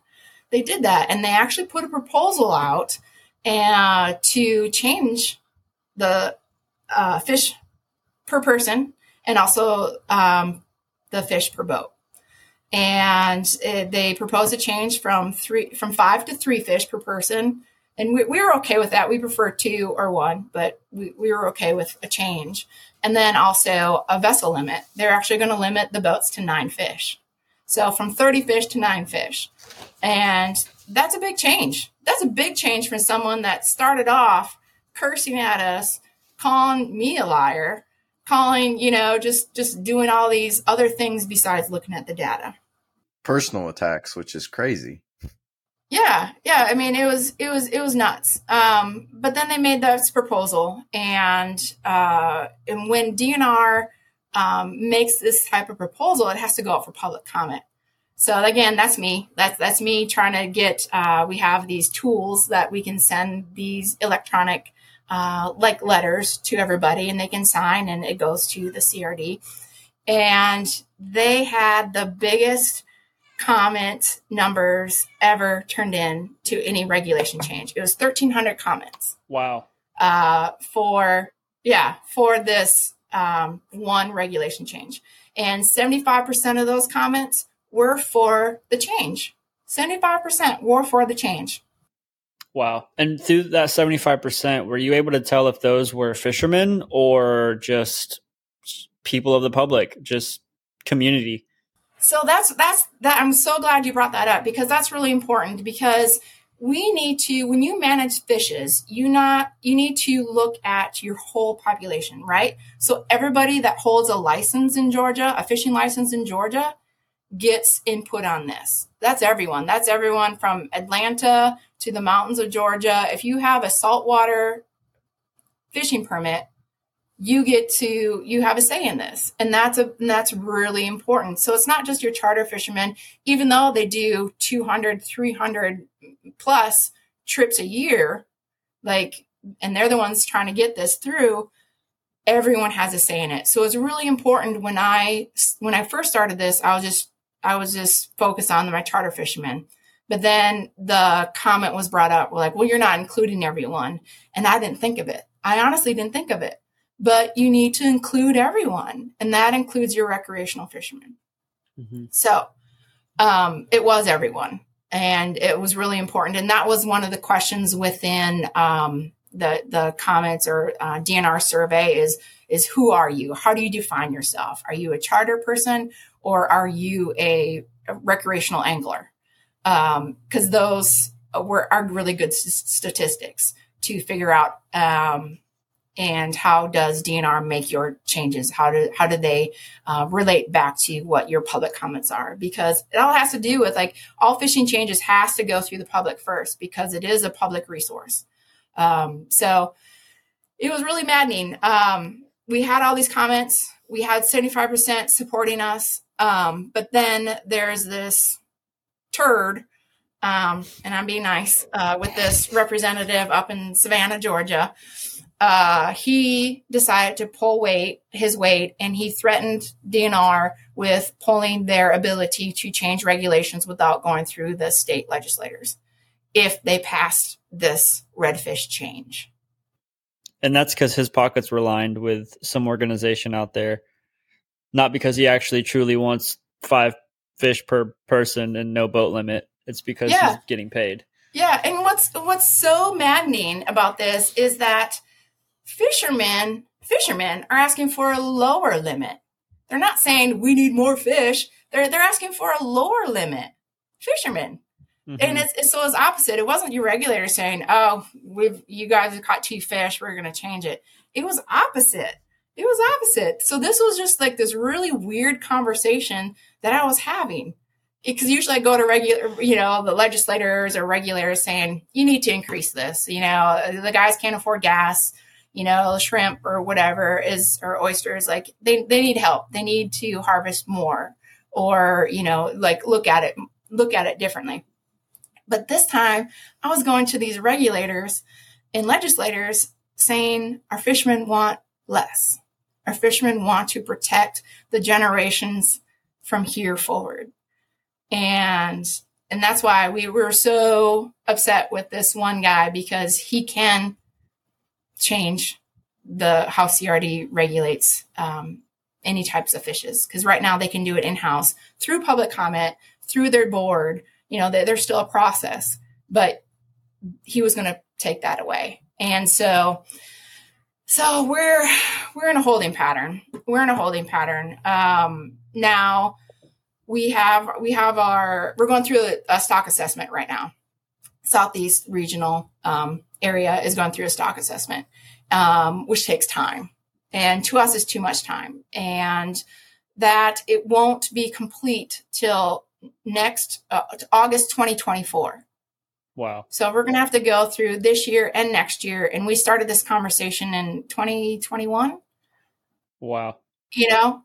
They did that. And they actually put a proposal out uh, to change the uh, fish per person and also um, the fish per boat. And it, they proposed a change from three, from five to three fish per person and we, we were okay with that. We prefer two or one, but we, we were okay with a change. And then also a vessel limit. They're actually going to limit the boats to nine fish. So from 30 fish to nine fish. And that's a big change. That's a big change from someone that started off cursing at us, calling me a liar, calling, you know, just just doing all these other things besides looking at the data. Personal attacks, which is crazy. Yeah, yeah. I mean, it was it was it was nuts. Um, but then they made this proposal, and uh, and when DNR um, makes this type of proposal, it has to go out for public comment. So again, that's me. That's that's me trying to get. Uh, we have these tools that we can send these electronic uh, like letters to everybody, and they can sign, and it goes to the CRD. And they had the biggest comment numbers ever turned in to any regulation change. It was 1,300 comments. Wow. Uh, for, yeah, for this um, one regulation change. And 75% of those comments were for the change. 75% were for the change. Wow. And through that 75%, were you able to tell if those were fishermen or just people of the public, just community? So that's that's that I'm so glad you brought that up because that's really important because we need to when you manage fishes, you not you need to look at your whole population, right? So everybody that holds a license in Georgia, a fishing license in Georgia, gets input on this. That's everyone. That's everyone from Atlanta to the mountains of Georgia. If you have a saltwater fishing permit, you get to you have a say in this. And that's a and that's really important. So it's not just your charter fishermen even though they do 200 300 plus trips a year like and they're the ones trying to get this through everyone has a say in it. So it's really important when i when i first started this i was just i was just focused on my charter fishermen. But then the comment was brought up like well you're not including everyone. And i didn't think of it. I honestly didn't think of it but you need to include everyone, and that includes your recreational fishermen. Mm-hmm. So um, it was everyone, and it was really important. And that was one of the questions within um, the the comments or uh, DNR survey is is who are you? How do you define yourself? Are you a charter person or are you a, a recreational angler? because those were are really good s- statistics to figure out um, and how does DNR make your changes? How do how do they uh, relate back to what your public comments are? Because it all has to do with like all fishing changes has to go through the public first because it is a public resource. Um, so it was really maddening. Um, we had all these comments. We had seventy five percent supporting us, um, but then there's this turd. Um, and I'm being nice uh, with this representative up in Savannah, Georgia, uh, he decided to pull weight, his weight, and he threatened DNR with pulling their ability to change regulations without going through the state legislators if they passed this redfish change. And that's because his pockets were lined with some organization out there, not because he actually truly wants five fish per person and no boat limit. It's because Yeah. he's getting paid. Yeah, and what's what's so maddening about this is that fishermen fishermen are asking for a lower limit. They're not saying we need more fish. They're they're asking for a lower limit. Fishermen. Mhm. And it's, it's so it's opposite. It wasn't your regulator saying, "Oh, we've you guys have caught two fish. We're going to change it." It was opposite. It was opposite. So this was just like this really weird conversation that I was having. Because usually I go to regular, you know, the legislators or regulators saying, "You need to increase this." You know, the guys can't afford gas. You know, shrimp or whatever is or oysters. Like they they need help. They need to harvest more, or you know, like look at it look at it differently. But this time, I was going to these regulators and legislators saying our fishermen want less. Our fishermen want to protect the generations from here forward. And and that's why we were so upset with this one guy because he can change the how CRD regulates um, any types of fishes. Because right now they can do it in house through public comment, through their board, you know, there- there's still a process, but he was going to take that away. And so, so we're, we're in a holding pattern. We're in a holding pattern. Um, now we have, we have our, we're going through a, a stock assessment right now. Southeast regional, um, area is going through a stock assessment, um, which takes time. And to us is too much time. And that it won't be complete till next uh, August 2024. Wow. So we're going to have to go through this year and next year. And we started this conversation in 2021. Wow. You know,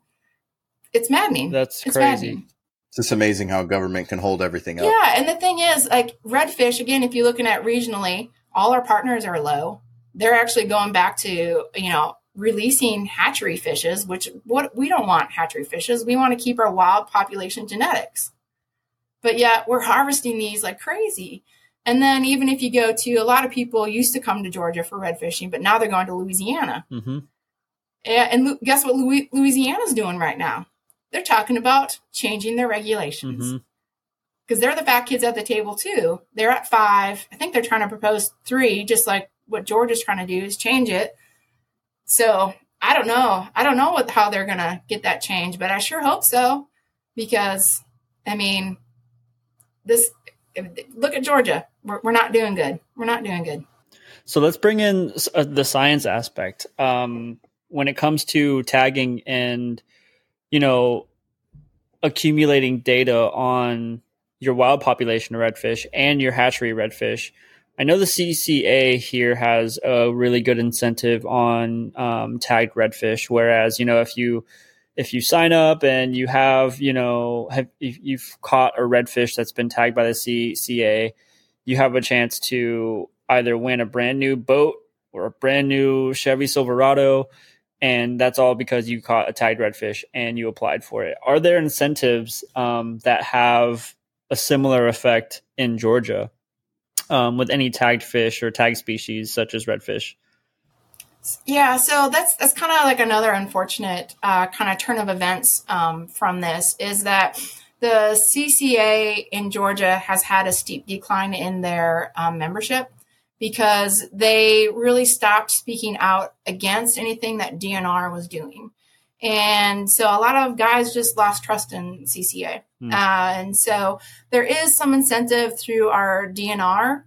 it's maddening. That's it's crazy. maddening. It's just amazing how government can hold everything up. Yeah. And the thing is, like redfish, again, if you're looking at regionally, all our partners are low. They're actually going back to, you know, releasing hatchery fishes, which what we don't want hatchery fishes. We want to keep our wild population genetics. But yet we're harvesting these like crazy. And then even if you go to a lot of people used to come to Georgia for red fishing, but now they're going to Louisiana. hmm Yeah, and guess what Louis- Louisiana's doing right now? They're talking about changing their regulations hmm because they're the fat kids at the table too. They're at five. I think they're trying to propose three, just like what Georgia's trying to do is change it. So I don't know. I don't know what how they're gonna get that change, but I sure hope so because I mean, this. Look at Georgia. We're, we're not doing good. We're not doing good. So let's bring in uh, the science aspect. Um, when it comes to tagging and, you know, accumulating data on your wild population of redfish and your hatchery redfish, I know the CCA here has a really good incentive on um, tagged redfish. Whereas, you know, if you if you sign up and you have, you know, have you've caught a redfish that's been tagged by the CCA, you have a chance to either win a brand new boat or a brand new Chevy Silverado. And that's all because you caught a tagged redfish and you applied for it. Are there incentives um, that have a similar effect in Georgia um, with any tagged fish or tagged species such as redfish? Yeah, so that's that's kind of like another unfortunate uh, kind of turn of events um, from this is that the CCA in Georgia has had a steep decline in their um, membership because they really stopped speaking out against anything that DNR was doing. And so a lot of guys just lost trust in CCA. Hmm. Uh, and so there is some incentive through our DNR.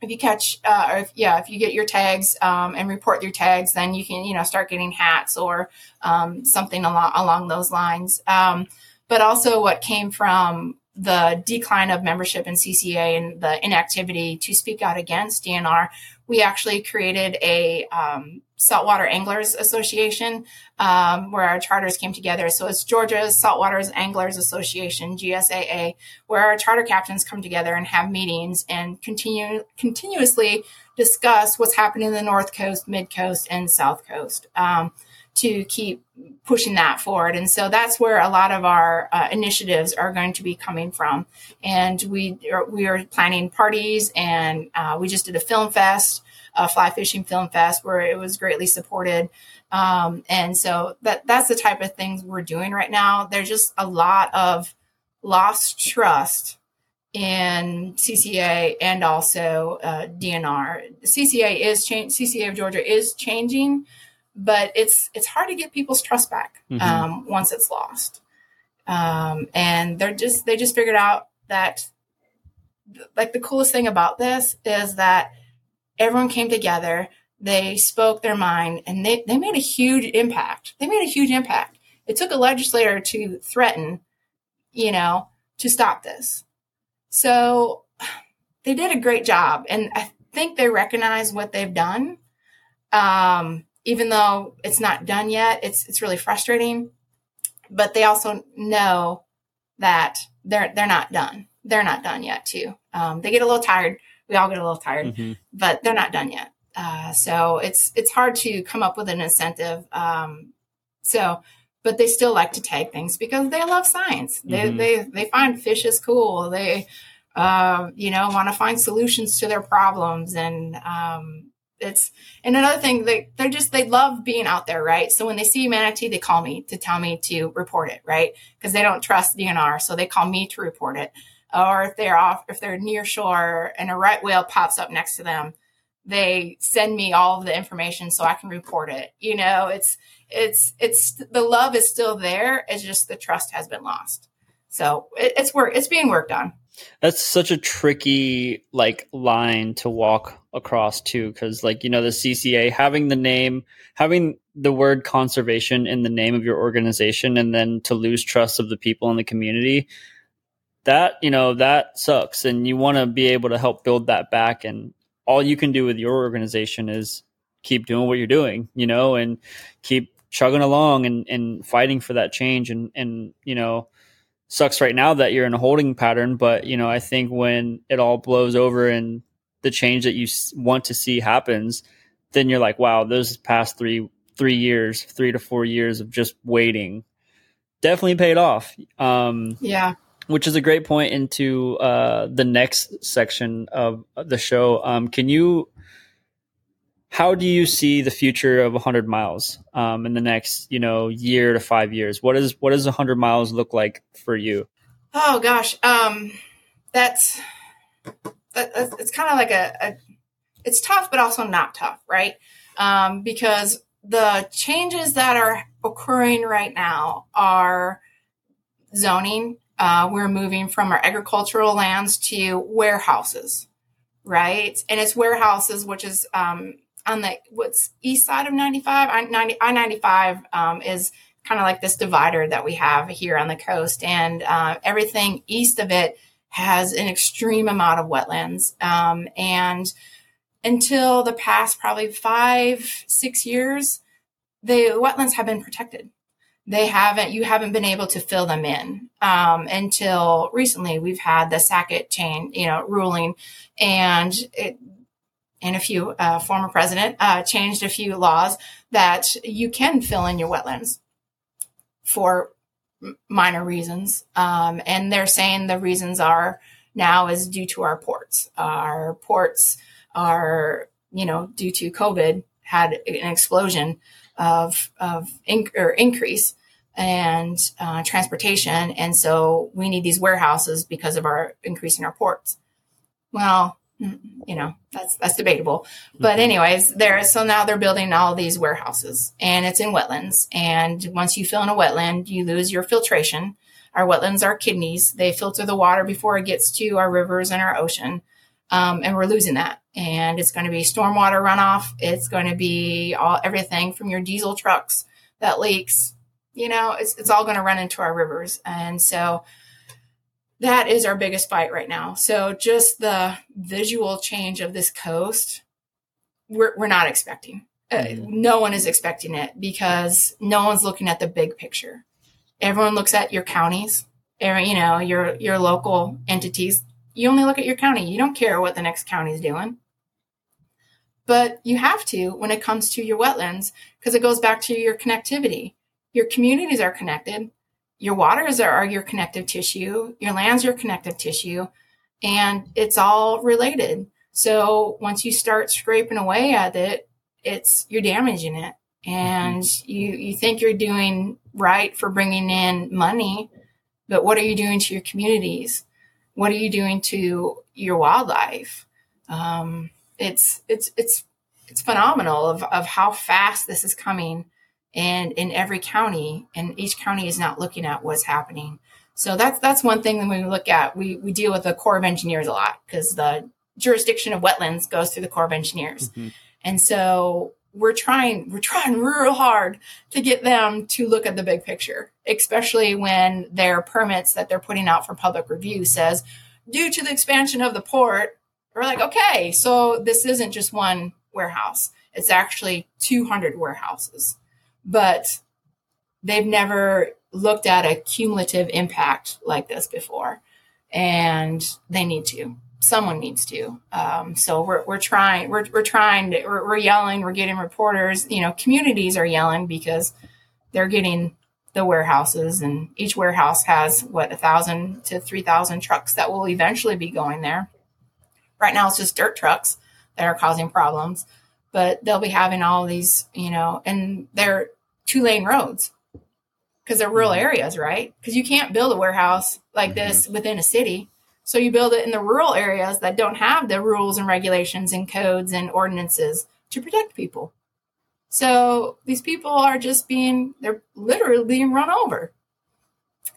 If you catch, uh, or if, yeah, if you get your tags um, and report your tags, then you can, you know, start getting hats or um, something along along those lines. Um, but also, what came from the decline of membership in CCA and the inactivity to speak out against DNR, we actually created a um, Saltwater Anglers Association um, where our charters came together. So it's Georgia's Saltwater Anglers Association, GSAA, where our charter captains come together and have meetings and continue continuously discuss what's happening in the North Coast, Mid Coast, and South Coast. Um, to keep pushing that forward. And so that's where a lot of our uh, initiatives are going to be coming from. And we are, we are planning parties, and uh, we just did a film fest, a fly fishing film fest, where it was greatly supported. Um, and so that that's the type of things we're doing right now. There's just a lot of lost trust in CCA and also uh, DNR. CCA is. CCA of Georgia is changing but it's it's hard to get people's trust back Mhm. um, once it's lost. Um, and they're just they just figured out that like the coolest thing about this is that everyone came together, they spoke their mind, and they they made a huge impact. They made a huge impact. It took a legislator to threaten, you know, to stop this. So they did a great job, and I think they recognize what they've done. Um, even though it's not done yet, it's it's really frustrating. But they also know that they're they're not done. They're not done yet too. Um, they get a little tired. We all get a little tired, Mhm. but they're not done yet. Uh, so it's it's hard to come up with an incentive. Um, so, but they still like to tag things because they love science. They Mhm. they they find fish is cool. They uh, you know want to find solutions to their problems and um, it's and another thing they they're just they love being out there right? So when they see manatee they call me to tell me to report it right? Because they don't trust dnr so they call me to report it. Or if they're off if they're near shore and a right whale pops up next to them they send me all of the information so i can report it. You know it's it's it's the love is still there it's just the trust has been lost. So it, it's work it's being worked on That's such a tricky like line to walk across too, because like you know the CCA having the name, having the word conservation in the name of your organization, and then to lose trust of the people in the community, that you know that sucks, and you want to be able to help build that back. And all you can do with your organization is keep doing what you're doing, you know, and keep chugging along and and fighting for that change, and and you know sucks right now that you're in a holding pattern but you know i think when it all blows over and the change that you want to see happens then you're like wow those past three three years three to four years of just waiting definitely paid off. Um yeah. which is a great point into uh the next section of the show. Um can you how do you see the future of 100 miles um, in the next you know year to five years what is what does 100 miles look like for you Oh gosh, um, that's that, it's kind of like a, a it's tough, but also not tough, right? Um, because the changes that are occurring right now are zoning. Uh, we're moving from our agricultural lands to warehouses, right? And it's warehouses, which is um, on the what's east side of 95. I 90 I 95 um, is kind of like this divider that we have here on the coast, and uh, everything east of it has an extreme amount of wetlands. Um, and until the past probably five, six years, the wetlands have been protected. They haven't, you haven't been able to fill them in um, until recently. We've had the Sackett chain, you know, ruling, and it, and a few uh, former president uh, changed a few laws that you can fill in your wetlands for m- minor reasons. Um, and they're saying the reasons are now is due to our ports. Our ports are, you know, due to COVID had an explosion of, of in, or increase and uh, transportation. And so we need these warehouses because of our increase in our ports. Well, You know, that's that's debatable. But anyways, there so now they're building all these warehouses and it's in wetlands. And once you fill in a wetland, you lose your filtration. Our wetlands are kidneys. They filter the water before it gets to our rivers and our ocean. Um, and we're losing that. And it's going to be stormwater runoff. It's going to be all everything from your diesel trucks that leaks. You know, it's it's all going to run into our rivers. And so that is our biggest fight right now. So just the visual change of this coast, we're we're not expecting. Uh, Mhm. no one is expecting it because no one's looking at the big picture. Everyone looks at your counties, every, you know, your your local entities. You only look at your county. You don't care what the next county is doing. But you have to when it comes to your wetlands because it goes back to your connectivity. Your communities are connected your waters are, are your connective tissue, your land's your connective tissue, and it's all related. So once you start scraping away at it, it's you're damaging it, and you you think you're doing right for bringing in money, but what are you doing to your communities? What are you doing to your wildlife? Um, it's it's it's it's phenomenal of of how fast this is coming and in every county and each county is not looking at what's happening. So that's that's one thing that we look at. We we deal with the corps of engineers a lot because the jurisdiction of wetlands goes through the corps of engineers. Mhm. and so we're trying we're trying real hard to get them to look at the big picture especially when their permits that they're putting out for public review says due to the expansion of the port we're like okay so this isn't just one warehouse. It's actually 200 warehouses but they've never looked at a cumulative impact like this before. And they need to. Someone needs to. Um, so we're, we're trying we're, we're trying to, we're, we're yelling we're getting reporters you know communities are yelling because they're getting the warehouses and each warehouse has what a thousand to three thousand trucks that will eventually be going there. Right now it's just dirt trucks that are causing problems but they'll be having all these, you know, and they're two lane roads because they're rural mm-hmm. areas, right? Because you can't build a warehouse like mm-hmm. this within a city. So you build it in the rural areas that don't have the rules and regulations and codes and ordinances to protect people. So these people are just being, they're literally being run over.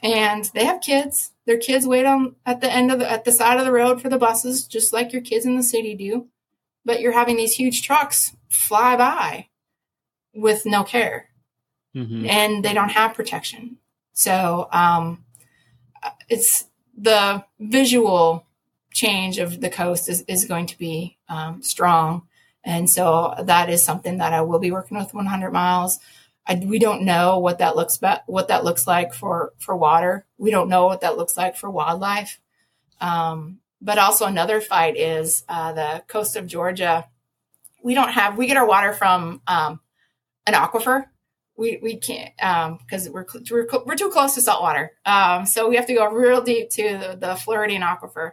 And they have kids. Their kids wait on at the end of the, at the side of the road for the buses, just like your kids in the city do but you're having these huge trucks fly by with no care Mhm. and they don't have protection so um, it's the visual change of the coast is, is going to be um, strong and so that is something that i will be working with 100 miles I, we don't know what that looks be- what that looks like for for water we don't know what that looks like for wildlife um, but also another fight is uh, the coast of Georgia. We don't have we get our water from um, an aquifer. We we can't because we're, we're we're too close to salt water. Um, so we have to go real deep to the, the Floridian aquifer,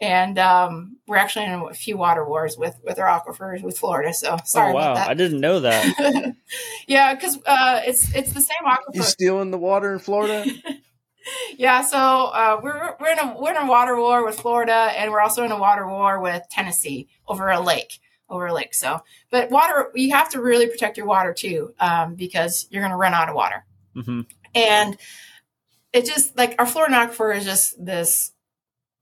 and um, we're actually in a few water wars with with our aquifers with Florida. So sorry oh wow, about I didn't know that. that. <laughs> yeah, because uh, it's it's the same aquifer You stealing the water in Florida? <laughs> yeah, so uh, we're we're in a we're in a water war with Florida, and we're also in a water war with Tennessee over a lake, over a lake. So, but water, you have to really protect your water too, um, because you're going to run out of water. hmm And it just like our Florida aquifer is just this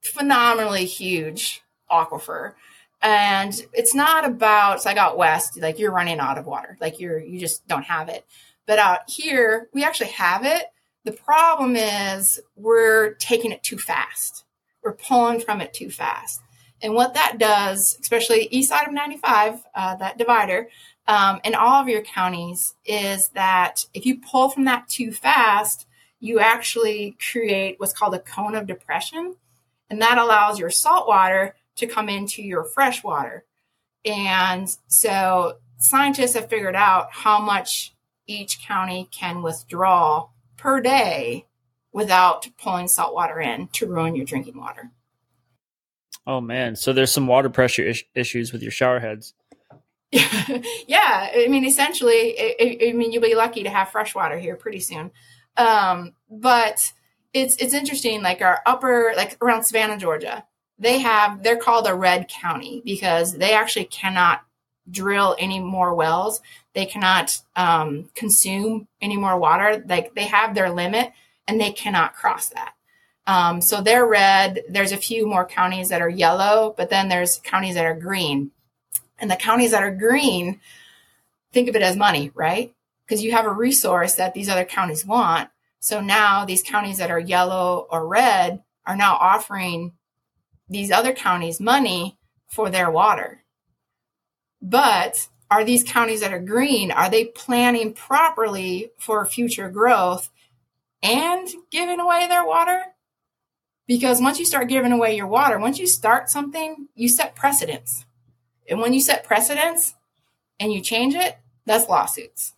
phenomenally huge aquifer. And it's not about it's like out west, like you're running out of water, like you're you just don't have it. But out here, we actually have it. The problem is we're taking it too fast. We're pulling from it too fast. And what that does, especially east side of 95, uh, that divider, um, in all of your counties, is that if you pull from that too fast, you actually create what's called a cone of depression. And that allows your salt water to come into your fresh water. And so scientists have figured out how much each county can withdraw per day without pulling salt water in to ruin your drinking water. Oh man, so there's some water pressure is- issues with your shower heads. <laughs> yeah, I mean, essentially, I, I- mean, you'll be lucky to have fresh water here pretty soon. Um, but it's it's interesting, like our upper, like around Savannah, Georgia, they have they're called a red county because they actually cannot drill any more wells. They cannot um, consume any more water. Like they have their limit and they cannot cross that. Um, so they're red. There's a few more counties that are yellow, but then there's counties that are green. And the counties that are green, think of it as money, right? Because you have a resource that these other counties want. So now these counties that are yellow or red are now offering these other counties money for their water. But are these counties that are green, are they planning properly for future growth and giving away their water? Because once you start giving away your water, once you start something, you set precedents. And when you set precedents and you change it, that's lawsuits.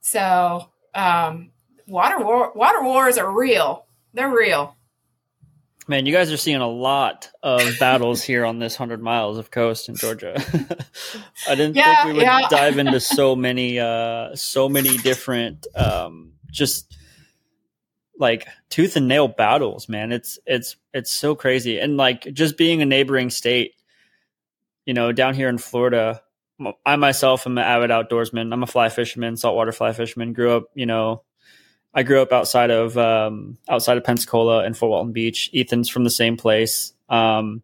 So, um, water war, water wars are real. They're real. Man, you guys are seeing a lot of battles here on this hundred miles of coast in Georgia. <laughs> I didn't Yeah, think we would yeah. dive into so many, uh, so many different, um, just like tooth and nail battles. Man, it's it's it's so crazy, and like just being a neighboring state, you know, down here in Florida. I myself am an avid outdoorsman. I'm a fly fisherman, saltwater fly fisherman. Grew up, you know, I grew up outside of um, outside of Pensacola and Fort Walton Beach. Ethan's from the same place, um,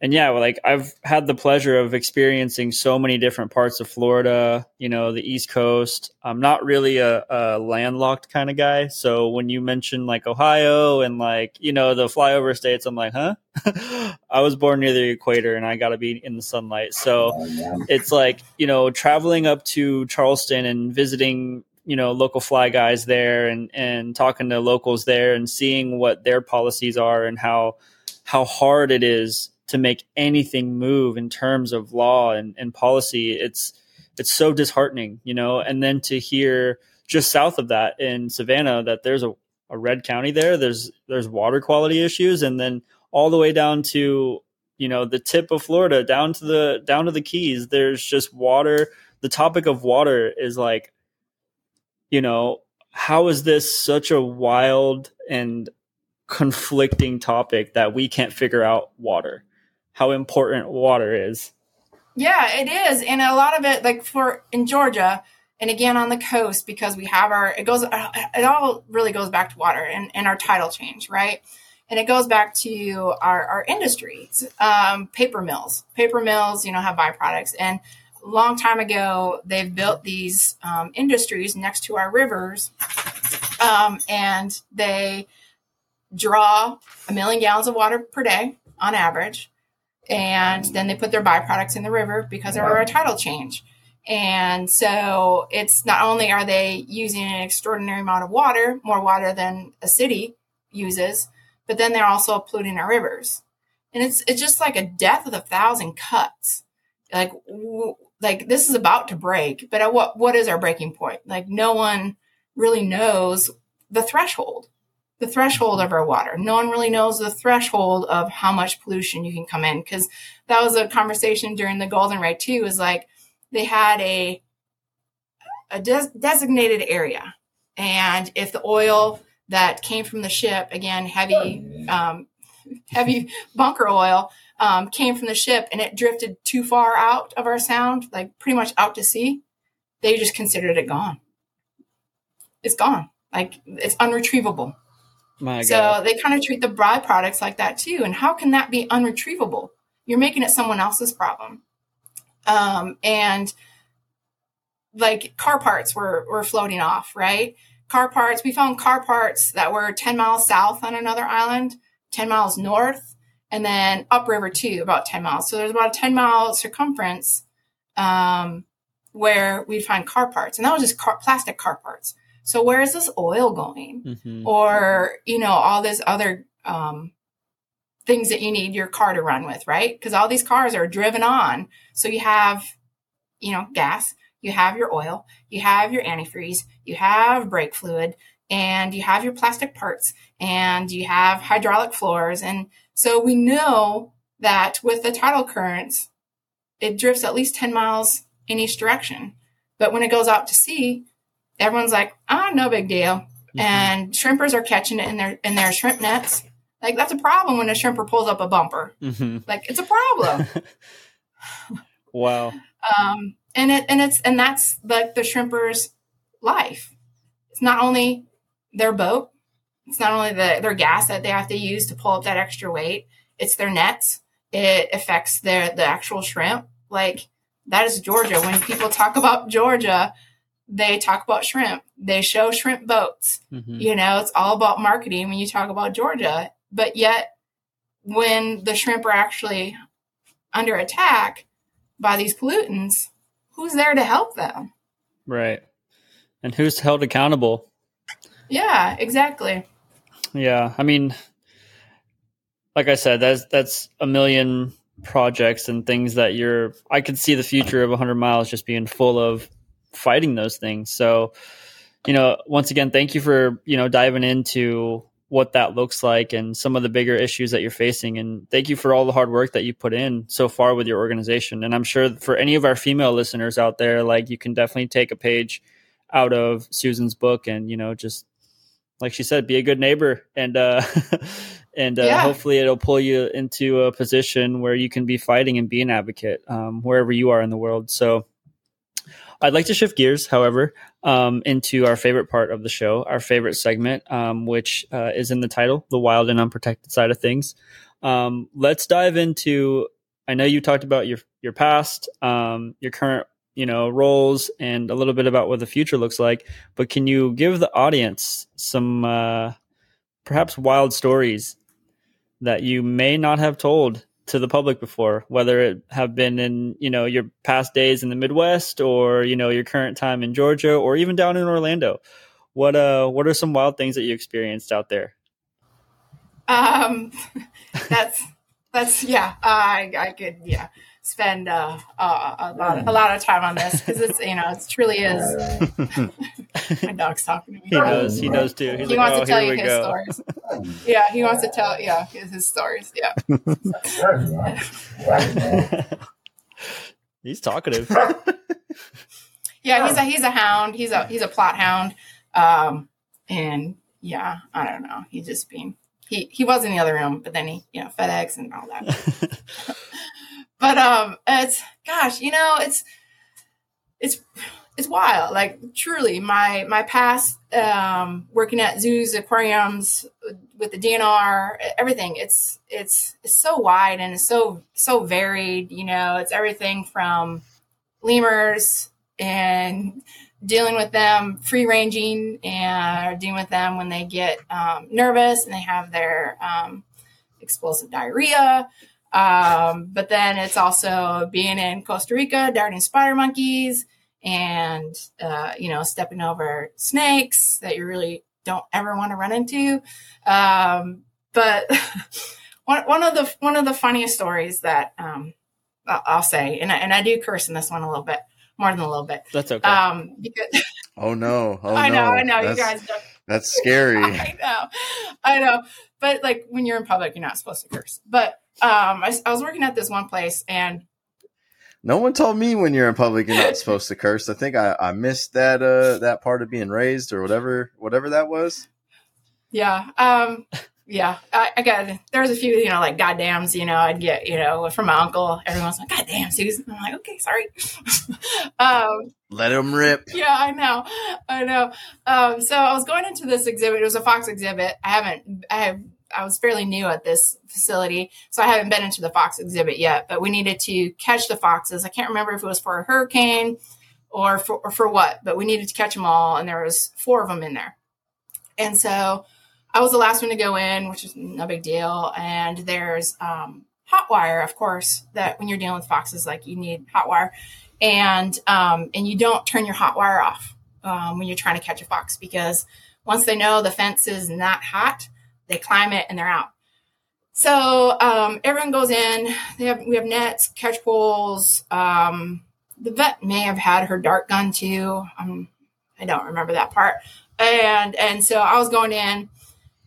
and yeah, well, like I've had the pleasure of experiencing so many different parts of Florida. You know, the East Coast. I'm not really a, a landlocked kind of guy, so when you mention like Ohio and like you know the flyover states, I'm like, huh? <laughs> I was born near the equator, and I got to be in the sunlight, so oh, it's like you know traveling up to Charleston and visiting you know local fly guys there and and talking to locals there and seeing what their policies are and how how hard it is to make anything move in terms of law and, and policy it's it's so disheartening you know? And then to hear just south of that in savannah that there's a, a red county there there's there's water quality issues and then all the way down to you know the tip of florida down to the down to the keys there's just water the topic of water is like you know how is this such a wild and conflicting topic that we can't figure out water how important water is Yeah, it is, and a lot of it, like for in Georgia, and again on the coast, because we have our, it goes, it all really goes back to water and, and our tidal change, right? And it goes back to our, our industries, um, paper mills. Paper mills, you know, have byproducts, and a long time ago, they've built these um, industries next to our rivers, um, and they draw a million gallons of water per day on average and then they put their byproducts in the river because there of a tidal change. And so it's not only are they using an extraordinary amount of water, more water than a city uses, but then they're also polluting our rivers. And it's it's just like a death with a thousand cuts. Like like this is about to break, but at what what is our breaking point? Like no one really knows the threshold the threshold of our water. No one really knows the threshold of how much pollution you can come in because that was a conversation during the Golden Ray too. Is like they had a a des- designated area, and if the oil that came from the ship, again heavy um, heavy bunker oil, um, came from the ship and it drifted too far out of our sound, like pretty much out to sea, they just considered it gone. It's gone. Like it's unretrievable. My So god they kind of treat the byproducts like that too. And how can that be unretrievable? You're making it someone else's problem. Um, and like car parts were, were floating off, right? Car parts, we found car parts that were 10 miles south on another island, 10 miles north, and then upriver too, about 10 miles. So there's about a 10 mile circumference um, where we'd find car parts. And that was just car, plastic car parts. So where is this oil going? Mhm. or you know all this other um, things that you need your car to run with right because all these cars are driven on so you have you know gas you have your oil you have your antifreeze you have brake fluid and you have your plastic parts and you have hydraulic floors and so we know that with the tidal currents it drifts at least 10 miles in each direction but when it goes out to sea everyone's like ah no big deal Mhm. and shrimpers are catching it in their in their shrimp nets Like that's a problem when a shrimper pulls up a bumper. hmm Like it's a problem. <laughs> Wow. um, and it and it's and that's like the shrimper's life. It's not only their boat, it's not only the, their gas that they have to use to pull up that extra weight. It's their nets. It affects their the actual shrimp. Like that is Georgia. When people talk about Georgia, they talk about shrimp. They show shrimp boats. hmm You know, it's all about marketing when you talk about Georgia. But yet, when the shrimp are actually under attack by these pollutants, who's there to help them? Right. And who's held accountable? Yeah, exactly. Yeah, I mean, like I said, that's that's a million projects and things that you're. I could see the future of 100 miles just being full of fighting those things. So, you know, once again, thank you for you know diving into what that looks like and some of the bigger issues that you're facing, and thank you for all the hard work that you put in so far with your organization. And I'm sure for any of our female listeners out there, like you can definitely take a page out of Susan's book and you know just like she said, be a good neighbor and uh <laughs> and uh, Yeah. hopefully it'll pull you into a position where you can be fighting and be an advocate um, wherever you are in the world. So I'd like to shift gears, however, um, into our favorite part of the show, our favorite segment, um, which uh, is in the title, the wild and unprotected side of things. Um, let's dive into. I know you talked about your your past, um, your current, you know, roles, and a little bit about what the future looks like. But can you give the audience some uh, perhaps wild stories that you may not have told to the public before, whether it have been in you know your past days in the Midwest or you know your current time in Georgia or even down in Orlando? What uh what are some wild things that you experienced out there? Um, <laughs> that's that's yeah. I I could yeah spend uh, uh, a lot a lot of time on this because it's you know it truly <laughs> is. My dog's talking to me. He knows, he knows too. He's he like, wants oh, to tell you his go. stories. <laughs> Yeah, he wants to tell yeah his, his stories. Yeah. <laughs> He's talkative. Yeah, he's a he's a hound. He's a he's a Plott hound. Um, and yeah, I don't know. He's just being he he was in the other room, but then he you know FedEx and all that. But um, it's gosh, you know, it's it's it's wild. Like truly, my my past um, working at zoos, aquariums with the DNR, everything. It's it's it's so wide and it's so so varied. You know, it's everything from lemurs and dealing with them free ranging and dealing with them when they get um, nervous and they have their um, explosive diarrhea. Um, but then it's also being in Costa Rica, darting spider monkeys and, uh, you know, stepping over snakes that you really don't ever want to run into. Um, but <laughs> one, one of the, one of the funniest stories that, um, I'll I'll say, and I, and I do curse in this one a little bit more than a little bit. That's okay. Um, because <laughs> Oh no! Oh I know, no! I know, you guys don't. <laughs> That's scary. I know, I know. But like when you're in public, you're not supposed to curse. But um, I, I was working at this one place, and No one told me when you're in public you're not supposed to curse. I think I, I missed that uh that part of being raised or whatever whatever that was. yeah, um, yeah, I, I got there was a few, you know, like goddams, you know, I'd get, you know, from my uncle. Everyone's like, "Goddamn, Susan." I'm like, "Okay, sorry." <laughs> um, Let him rip. yeah, I know, I know. Um, so I was going into this exhibit. It was a fox exhibit. I haven't, I have, I was fairly new at this facility, so I haven't been into the fox exhibit yet. But we needed to catch the foxes. I can't remember if it was for a hurricane or for or for what, but we needed to catch them all, and there was four of them in there. And so I was the last one to go in, which is no big deal. And there's um, hot wire, of course, that when you're dealing with foxes, like you need hot wire, and um, and you don't turn your hot wire off um, when you're trying to catch a fox because once they know the fence is not hot, they climb it and they're out. So um, everyone goes in. Have we have nets, catch poles. Um, the vet may have had her dart gun too. Um, I don't remember that part. And and so I was going in,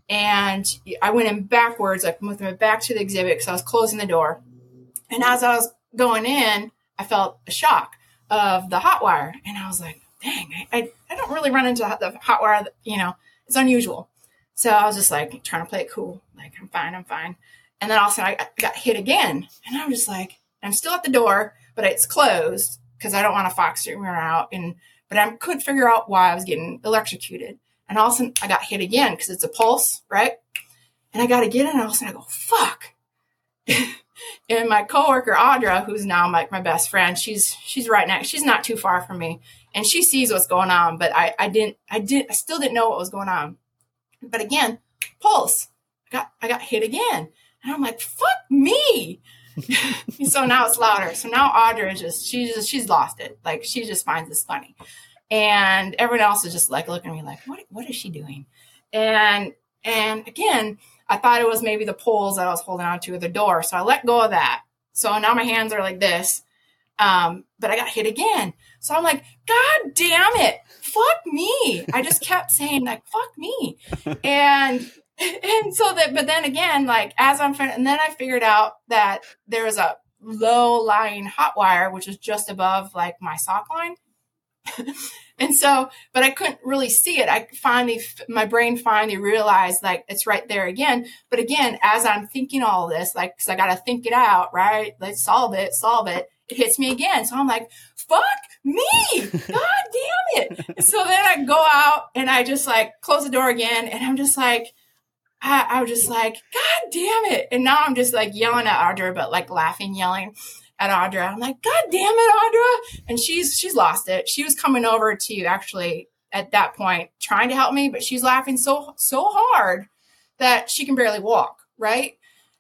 and I went in backwards, like moved my back to the exhibit because I was closing the door. And as I was going in, I felt a shock of the hot wire, and I was like, "Dang, I, I, I don't really run into the hot wire. You know, it's unusual." So I was just like trying to play it cool, like I'm fine, I'm fine. And then all of a sudden I got hit again, and I'm just like, I'm still at the door, but it's closed because I don't want a fox screamer out. And but I couldn't figure out why I was getting electrocuted. And all of a sudden I got hit again because it's a pulse, right? And I got to get in, and all of a sudden I go, fuck. <laughs> and my coworker Audra, who's now my, my best friend, she's she's right next. She's not too far from me, and she sees what's going on. But I I didn't I didn't I still didn't know what was going on. But again, pulse. I got I got hit again, and I'm like, fuck me. <laughs> so now it's louder. So now Audra is just she's just she's lost it. Like she just finds this funny, and everyone else is just like looking at me like, what what is she doing? And and again, I thought it was maybe the poles that I was holding on to the door. So I let go of that. So now my hands are like this. Um, but I got hit again. So I'm like, God damn it. Fuck me. I just <laughs> kept saying like, fuck me. And, <laughs> and so that, but then again, like as I'm, and then I figured out that there was a low lying hot wire, which is just above like my sock line. <laughs> and so, but I couldn't really see it. I finally, my brain finally realized like it's right there again. But again, as I'm thinking all this, like, cause I got to think it out, right? Let's solve it, solve it. It hits me again. So I'm like, fuck me. God damn it. so then I go out and I just like close the door again. And I'm just like, I, I was just like, God damn it. And now I'm just like yelling at Audra, but like laughing, yelling at Audra. I'm like, God damn it, Audra. And she's she's lost it. She was coming over to you actually at that point trying to help me, but she's laughing so so hard that she can barely walk, right?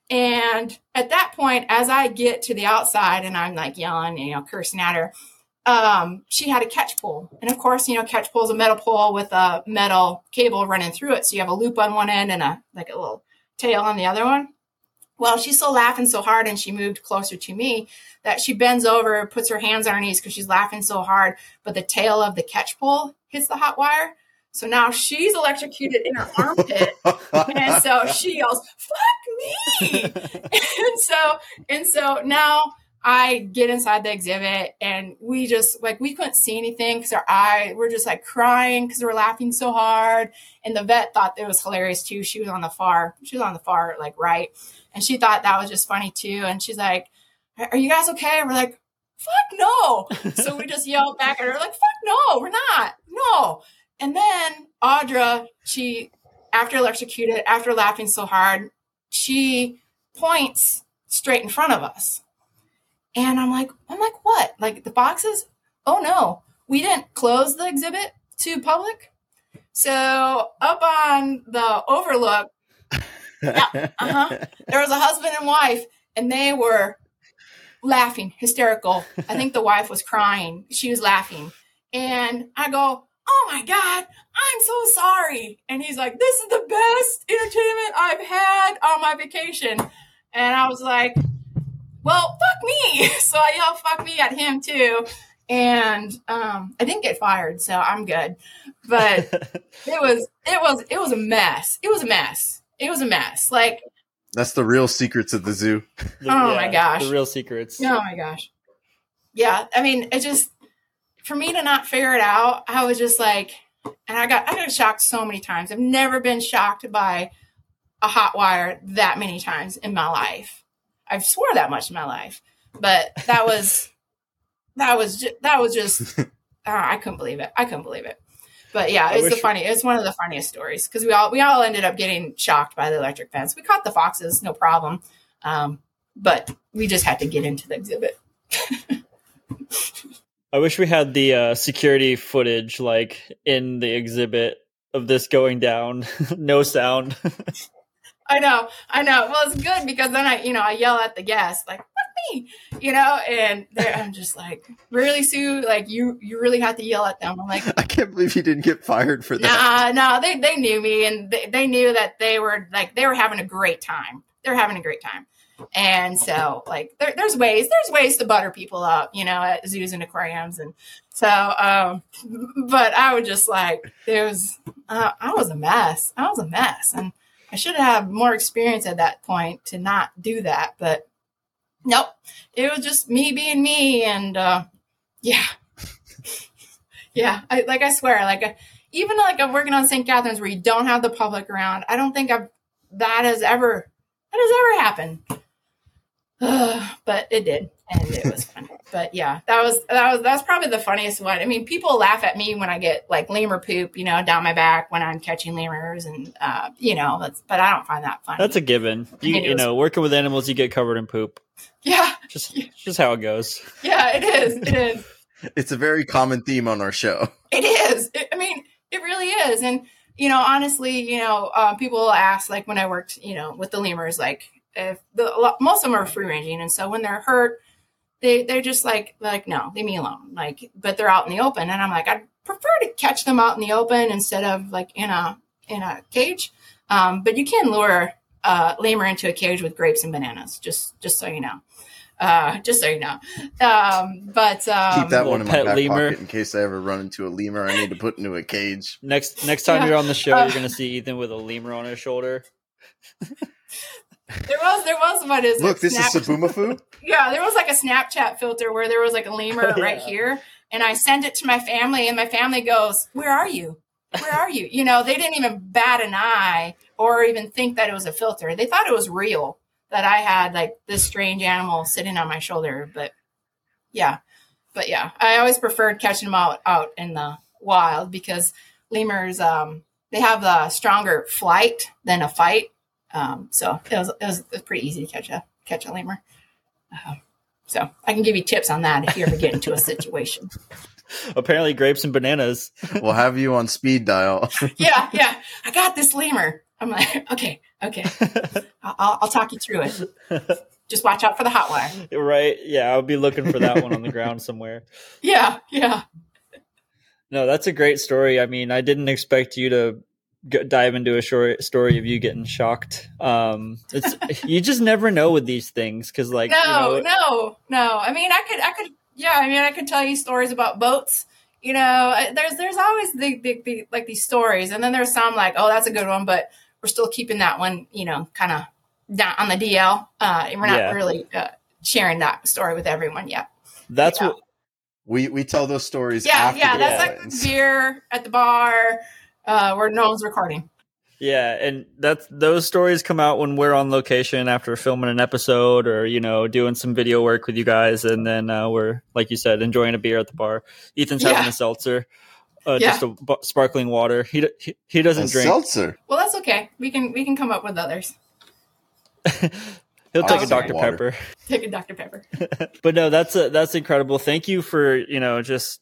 And at that point, as I get to the outside and I'm like yelling, you know, cursing at her, um, she had a catch pole. And of course, you know, catch pole is a metal pole with a metal cable running through it. So you have a loop on one end and a like a little tail on the other one. Well, she's still laughing so hard and she moved closer to me that she bends over, puts her hands on her knees because she's laughing so hard, but the tail of the catch pole hits the hot wire. So now she's electrocuted in her armpit. and so she yells, fuck me. <laughs> and so, and so now I get inside the exhibit and we just like we couldn't see anything because our eye we're just like crying because we're laughing so hard. And the vet thought it was hilarious too. She was on the far, she was on the far like right, and she thought that was just funny too. And she's like, "Are you guys okay?" And we're like, "Fuck no!" so we just yelled back at her like, "Fuck no, we're not, no." And then Audra, she after electrocuted, after laughing so hard, she points straight in front of us. And I'm like, I'm like, what? Like the boxes? Oh no, we didn't close the exhibit to public. So up on the overlook, <laughs> yeah, uh-huh, there was a husband and wife, and they were laughing, hysterical. I think the wife was crying. She was laughing. And I go, Oh my God, I'm so sorry. And he's like, This is the best entertainment I've had on my vacation. And I was like, well, fuck me. <laughs> So I yelled fuck me at him too. And um, I didn't get fired, so I'm good. But <laughs> it was it was it was a mess. It was a mess. It was a mess. Like That's the real secrets of the zoo. The- Oh my gosh. The real secrets. oh my gosh. Yeah, I mean, it just for me to not figure it out, I was just like and I got I got shocked so many times. I've never been shocked by a hot wire that many times in my life. I've swore that much in my life, but that was <laughs> that was ju- that was just <laughs> uh, I couldn't believe it. I couldn't believe it. But yeah, I it's the funny. It's one of the funniest stories because we all we all ended up getting shocked by the electric fence. We caught the foxes, no problem, um, but we just had to get into the exhibit. <laughs> I wish we had the uh, security footage like in the exhibit of this going down. no sound. I know, I know. Well, it's good because then I, you know, I yell at the guests like, "Fuck me," you know, and they're- I'm just like, "Really, Sue? Like, you, you really have to yell at them?" I'm like, <laughs> I can't believe you didn't get fired for that. Nah, no, they they knew me and they, they knew that they were like they were having a great time. They're having a great time. And so like there, there's ways there's ways to butter people up, you know, at zoos and aquariums and so um but I was just like there was uh, I was a mess. I was a mess and I should have more experience at that point to not do that, but nope. It was just me being me and uh yeah. <laughs> yeah. I, like I swear, like uh, even like I'm working on St. Catherines where you don't have the public around. I don't think I've that has ever that has ever happened. <sighs> but it did, and it was fun. But yeah, that was that was that's probably the funniest one. I mean, people laugh at me when I get like lemur poop, you know, down my back when I'm catching lemurs, and uh, you know, that's but I don't find that funny. That's a given. You, you know, working with animals, you get covered in poop. yeah, Just just how it goes. yeah, it is, it is. <laughs> It's a very common theme on our show. It is. It, I mean, it really is. And you know, honestly, you know, um, people ask like when I worked, you know, with the lemurs, like if the most of them are free ranging, and so when they're hurt, they they're just like like no, leave me alone. Like, but they're out in the open, and I'm like, I'd prefer to catch them out in the open instead of like in a in a cage. Um, but you can lure uh, lemur into a cage with grapes and bananas. Just just so you know. Uh, just so you know. Um, but um, Keep that one in my pet back lemur. pocket in case I ever run into a lemur. I need to put into a cage. Next next time Yeah. you're on the show, Uh, you're gonna see Ethan with a lemur on his shoulder. <laughs> There was there was one is Look, this snap- is Sabumafu. Yeah, there was like a Snapchat filter where there was like a lemur <laughs> Yeah. right here, and I send it to my family, and my family goes, "Where are you? Where are you?" You know, they didn't even bat an eye or even think that it was a filter. They thought it was real that I had like this strange animal sitting on my shoulder. But yeah, but yeah, I always preferred catching them out out in the wild because lemurs um, they have a stronger flight than a fight. Um, so it was, it was it was pretty easy to catch a catch a lemur. Um, so I can give you tips on that if you ever get into a situation. <laughs> Apparently, grapes and bananas. We'll have you on speed dial. <laughs> yeah, yeah. I got this lemur. I'm like, <laughs> okay, okay. I'll, I'll, I'll talk you through it. Just watch out for the hot wire. right? Yeah, I'll be looking for that one on the ground somewhere. Yeah, yeah. No, that's a great story. I mean, I didn't expect you to g dive into a short story of you getting shocked. Um, it's you just never know with these things because, like, No, you know, no, no. I mean, I could, I could, yeah. I mean, I could tell you stories about boats. You know, there's, there's always the, the, the like these stories, and then there's some like, oh, that's a good one, but we're still keeping that one, you know, kind of down on the DL. Uh, and we're not Yeah. really uh, sharing that story with everyone yet. that's Yeah. what We we tell those stories. Yeah, after yeah. the That's wins. like beer at the bar uh, where no one's recording. Yeah, and that's those stories come out when we're on location after filming an episode or you know doing some video work with you guys, and then uh, we're like you said enjoying a beer at the bar. Ethan's having Yeah. a seltzer, uh, Yeah. just a sparkling water. He, d- he he doesn't A drink. seltzer. Well, that's okay. We can we can come up with others. <laughs> He'll take I'll a Dr water. Pepper. Take a Dr Pepper. <laughs> but no, that's a, that's incredible. Thank you for you know just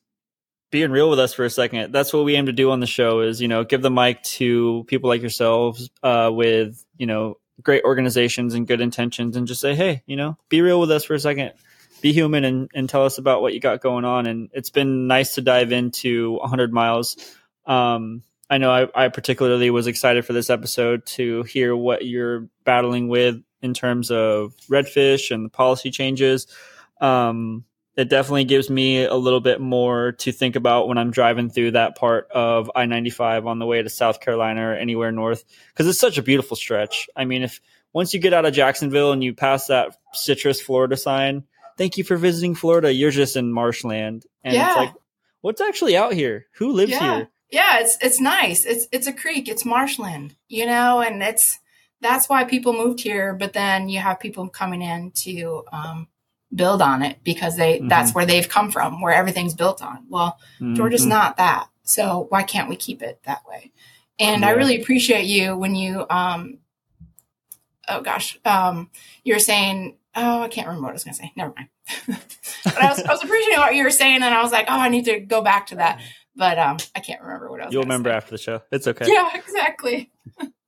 being real with us for a second. That's what we aim to do on the show is you know give the mic to people like yourselves uh, with you know great organizations and good intentions, and just say, hey, you know, be real with us for a second. Be human and, and tell us about what you got going on. And it's been nice to dive into 100 miles. Um, I know I, I particularly was excited for this episode to hear what you're battling with in terms of redfish and the policy changes. Um, it definitely gives me a little bit more to think about when I'm driving through that part of I 95 on the way to South Carolina or anywhere north because it's such a beautiful stretch. I mean, if once you get out of Jacksonville and you pass that citrus Florida sign, thank you for visiting Florida. You're just in marshland. And Yeah. it's like, what's actually out here? Who lives yeah. here? Yeah, it's it's nice. It's it's a creek. It's marshland, you know, and it's that's why people moved here. But then you have people coming in to um, build on it because they that's where they've come from, where everything's built on. Well, Georgia's Mhm. not that, so why can't we keep it that way? And I really appreciate you when you um, oh gosh, um, you're saying. Oh, I can't remember what I was going to say. Never mind. <laughs> but I was, I was appreciating what you were saying, and I was like, oh, I need to go back to that. But um, I can't remember what I was. You'll remember say. after the show. It's okay. Yeah, <laughs> exactly. <laughs>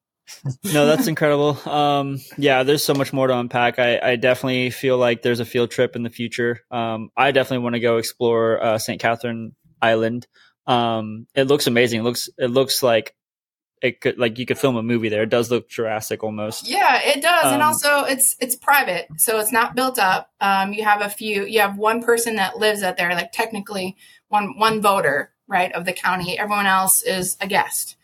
no, that's incredible. Um, yeah, there's so much more to unpack. I, I definitely feel like there's a field trip in the future. Um, I definitely want to go explore uh, St. Catherine Island. Um, it looks amazing. It looks it looks like it could like you could film a movie there. It does look Jurassic almost. Yeah, it does, and Um, also it's it's private, so it's not built up. Um, you have a few. You have one person that lives out there, like technically one one voter, right, of the county. Everyone else is a guest.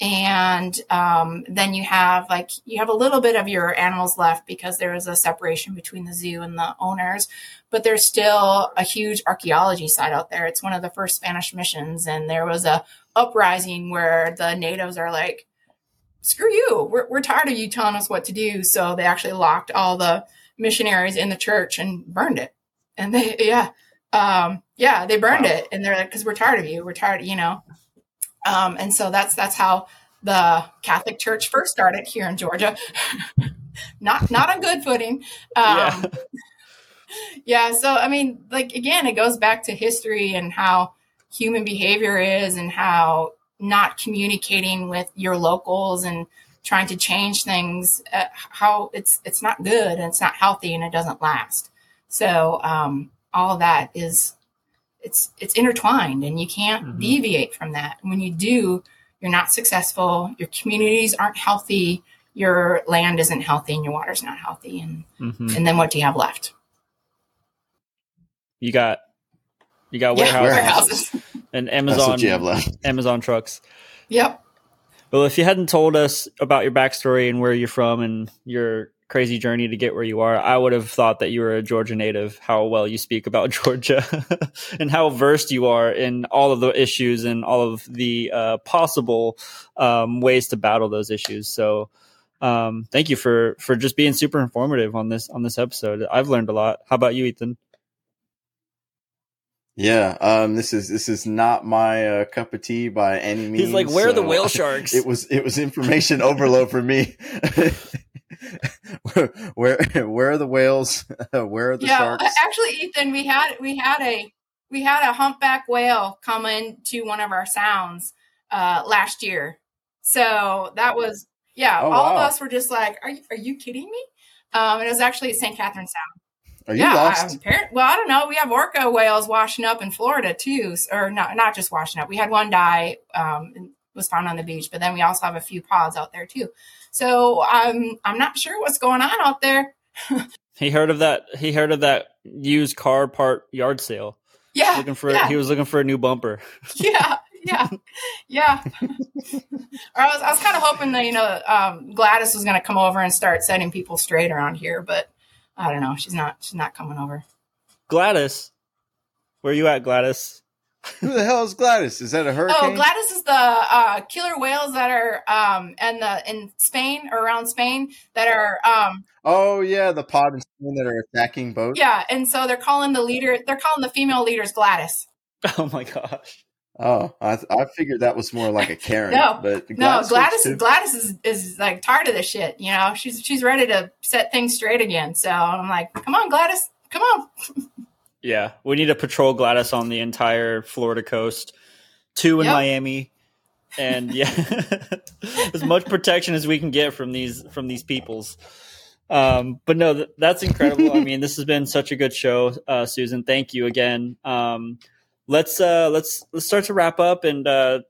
And um, then you have like you have a little bit of your animals left because there is a separation between the zoo and the owners but there's still a huge archaeology site out there. It's one of the first spanish missions and there was a uprising where the natives are like screw you. We're, we're tired of you telling us what to do. So they actually locked all the missionaries in the church and burned it. And they yeah um, yeah they burned Wow. it. And they're like because we're tired of you. We're tired you know um, and so that's that's how the Catholic Church first started here in Georgia. <laughs> not not on good footing. Um, yeah. So I mean, like again, it goes back to history and how human behavior is, and how not communicating with your locals and trying to change things. Uh, how it's it's not good and it's not healthy and it doesn't last. So um, all of that is it's it's intertwined and you can't Mhm. deviate from that. When you do, you're not successful. Your communities aren't healthy. Your land isn't healthy, and your water's not healthy. And Mhm. and then what do you have left? You got you got Yeah, warehouses and That's Amazon what you have left. Amazon trucks. Yep. Well, if you hadn't told us about your backstory and where you're from and your crazy journey to get where you are, I would have thought that you were a Georgia native. How well you speak about <laughs> Georgia and how versed you are in all of the issues and all of the uh, possible um, ways to battle those issues. So, um, thank you for for just being super informative on this on this episode. I've learned a lot. How about you, Ethan? Yeah, um, this is this is not my uh, cup of tea by any means. He's like, "Where are the whale <laughs> sharks?" It was it was information overload for me. <laughs> <laughs> where, where are the whales? <laughs> where are the yeah. sharks? Actually, Ethan, we had we had a we had a humpback whale come into one of our sounds uh, last year. So that was yeah. Oh, all of us were just like, "Are you are you kidding me?" Um, and it was actually St. Catherine Sound. Are you yeah, lost? um, well, I don't know. We have orca whales washing up in Florida too, or not not just washing up. We had one die, um, was found on the beach, but then we also have a few pods out there too. So I'm I'm not sure what's going on out there. <laughs> He heard of that. He heard of that used car part yard sale. Yeah, Looking for. yeah. He was looking for a new bumper. <laughs> yeah, yeah, yeah. <laughs> or I was, I was kind of hoping that you know um, Gladys was going to come over and start setting people straight around here, but I don't know. She's not. She's not coming over. Gladys, where you at, Gladys? <laughs> Who the hell is Gladys? Is that a hurricane? Oh, Gladys is the uh, killer whales that are um, in the in Spain or around Spain that are um, Oh, yeah, the pod and Spain that are attacking boats. yeah, and so they're calling the leader. They're calling the female leaders Gladys. <laughs> Oh my gosh. Oh, I I figured that was more like a <laughs> Karen. No, but No, Gladys, Gladys. too. Gladys is, is like tired of this shit. You know, she's she's ready to set things straight again. So I'm like, come on, Gladys, come on. Yeah, we need to patrol Gladys on the entire Florida coast, two in Yep. Miami, and yeah, <laughs> as much protection as we can get from these from these peoples. Um, but no, th- that's incredible. I <laughs> mean, this has been such a good show, uh, Susan. Thank you again. Um, let's uh, let's let's start to wrap up and uh,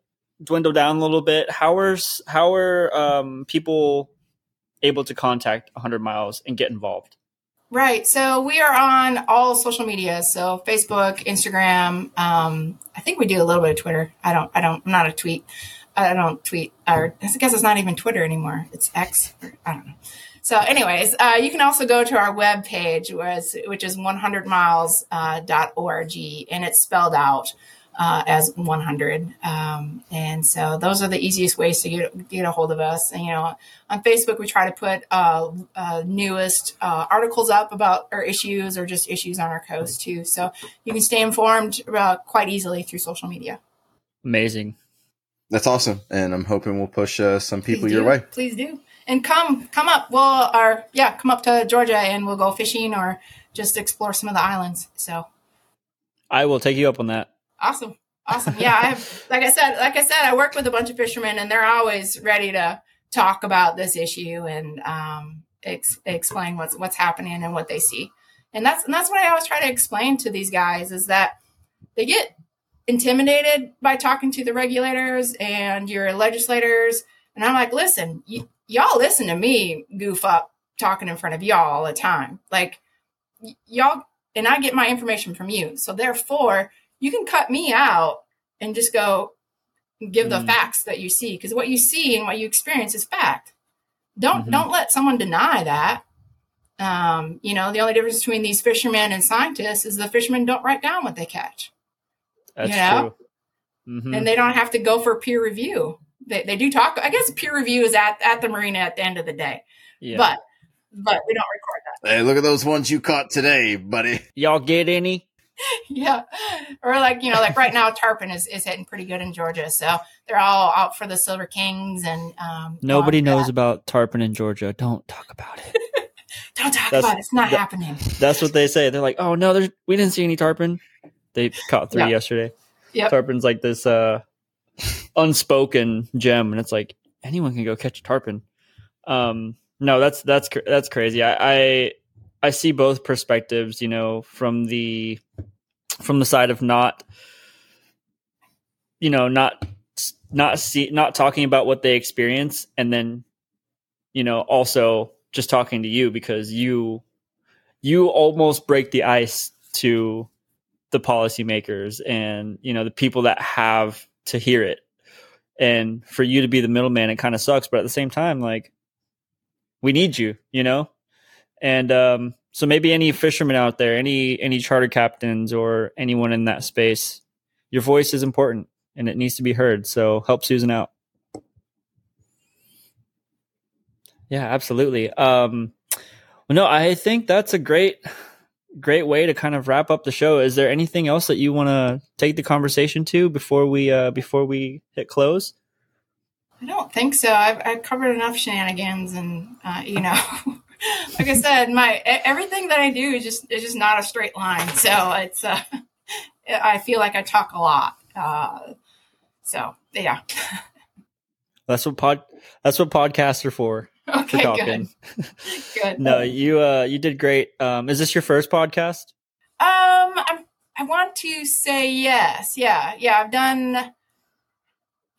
dwindle down a little bit. How are how are um, people able to contact 100 Miles and get involved? Right. So we are on all social media. So Facebook, Instagram. Um, I think we do a little bit of Twitter. I don't. I don't. I'm not a tweet. I don't tweet. Or I guess it's not even Twitter anymore. It's X. Or, I don't know. So, anyways, uh, you can also go to our webpage, was which is 100miles.org, and it's spelled out uh, as 100. Um, and so, those are the easiest ways to get get a hold of us. And you know, on Facebook, we try to put uh, uh, newest uh, articles up about our issues or just issues on our coast too. So you can stay informed uh, quite easily through social media. Amazing. That's awesome, and I'm hoping we'll push uh, some people your way. Please do. And come, come up. Well, or yeah, come up to Georgia and we'll go fishing or just explore some of the islands. So I will take you up on that. Awesome, awesome. Yeah, I have. Like I said, like I said, I work with a bunch of fishermen, and they're always ready to talk about this issue and um, ex- explain what's what's happening and what they see. And that's and that's what I always try to explain to these guys is that they get intimidated by talking to the regulators and your legislators. And I'm like, listen, y- y'all listen to me goof up talking in front of y'all all the time. Like y- y'all, and I get my information from you. So therefore, you can cut me out and just go, give the Mm. facts that you see because what you see and what you experience is fact. Don't Mhm. don't let someone deny that. Um, you know, the only difference between these fishermen and scientists is the fishermen don't write down what they catch, That's Yeah. true. Mhm. and they don't have to go for peer review. They, they do talk. I guess peer review is at, at the marina at the end of the day, yeah. but but we don't record that. Hey, look at those ones you caught today, buddy. y'all get any? <laughs> yeah, or like you know, like right now, <laughs> tarpon is, is hitting pretty good in Georgia, so they're all out for the silver kings and um, Nobody knows that. about tarpon in Georgia. Don't talk about it. <laughs> Don't talk That's- about it. It's not that- happening. That's what they say. They're like, "Oh no, there's we didn't see any tarpon." They caught three Yeah. yesterday. Yep. Tarpon's like this uh unspoken gem, and it's like anyone can go catch a tarpon. Um, no, that's that's that's crazy. I, I I see both perspectives. You know, from the from the side of not, you know, not not see not talking about what they experience, and then, you know, also just talking to you because you you almost break the ice to the policymakers and you know the people that have to hear it and for you to be the middleman it kind of sucks but at the same time like we need you you know and um so maybe any fishermen out there any any charter captains or anyone in that space your voice is important and it needs to be heard so help susan out yeah absolutely um well, no i think that's a great great way to kind of wrap up the show. Is there anything else that you want to take the conversation to before we uh before we hit close? I don't think so. I've, I've covered enough shenanigans, and uh, you know, <laughs> <laughs> like I said, my everything that I do is just is just not a straight line. So it's uh, <laughs> I feel like I talk a lot. Uh, so yeah. <laughs> That's what pod that's what podcasts are for. For Okay, talking. good. Good. No, you uh you did great. Um is this your first podcast? Um, I'm, I want to say yes. Yeah, yeah. I've done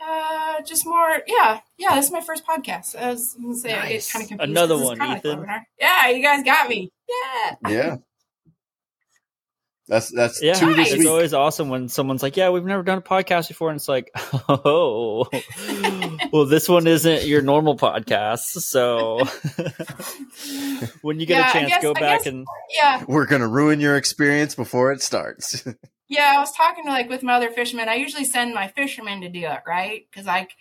uh just more. Yeah, yeah. This is my first podcast. I was gonna say I get kind of confused. Another 'cause it's one, Ethan. webinar. yeah, you guys got me. Yeah. Yeah. <laughs> That's that's Yeah, two this it's always awesome when someone's like, "Yeah, we've never done a podcast before," and it's like, <laughs> "Oh, <laughs> well, this one isn't your normal podcast." So, <laughs> when you get Yeah, I a chance, guess- go I back guess- and Yeah, We're gonna ruin your experience before it starts. yeah. I was talking to like with my other fishermen. I usually send my fishermen to do it, right? Because like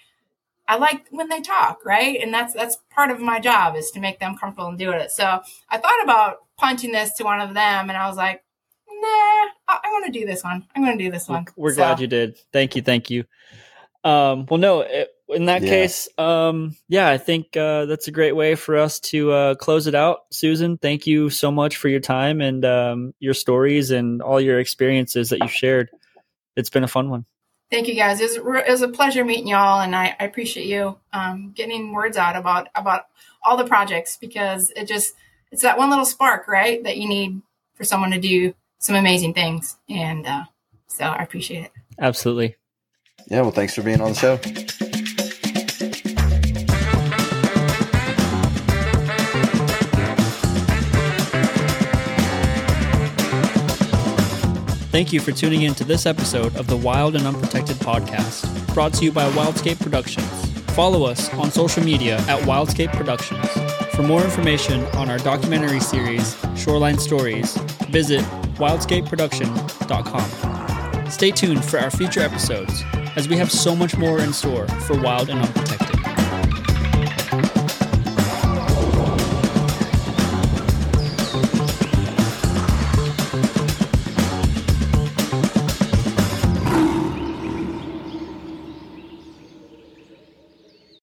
I like when they talk, right? And that's that's part of my job is to make them comfortable and do it. So I thought about punching this to one of them, and I was like, Nah, I, I want to do this one. I'm going to do this one. We're So, glad you did. Thank you, thank you. Um, well, no, it, in that Yeah. case, um, yeah, I think uh, that's a great way for us to uh, close it out. Susan, thank you so much for your time and um, your stories and all your experiences that you've shared. It's been a fun one. Thank you guys. It was, it was a pleasure meeting y'all, and I, I appreciate you um, getting words out about about all the projects because it just it's that one little spark, right, that you need for someone to do some amazing things, and uh, so I appreciate it. Absolutely. yeah, well, thanks for being on the show. Thank you for tuning in to this episode of the Wild and Unprotected podcast, brought to you by Wildscape Productions. Follow us on social media at Wildscape Productions. For more information on our documentary series, Shoreline Stories, visit wildscapeproduction.com. Stay tuned for our future episodes, as we have so much more in store for Wild and Unprotected.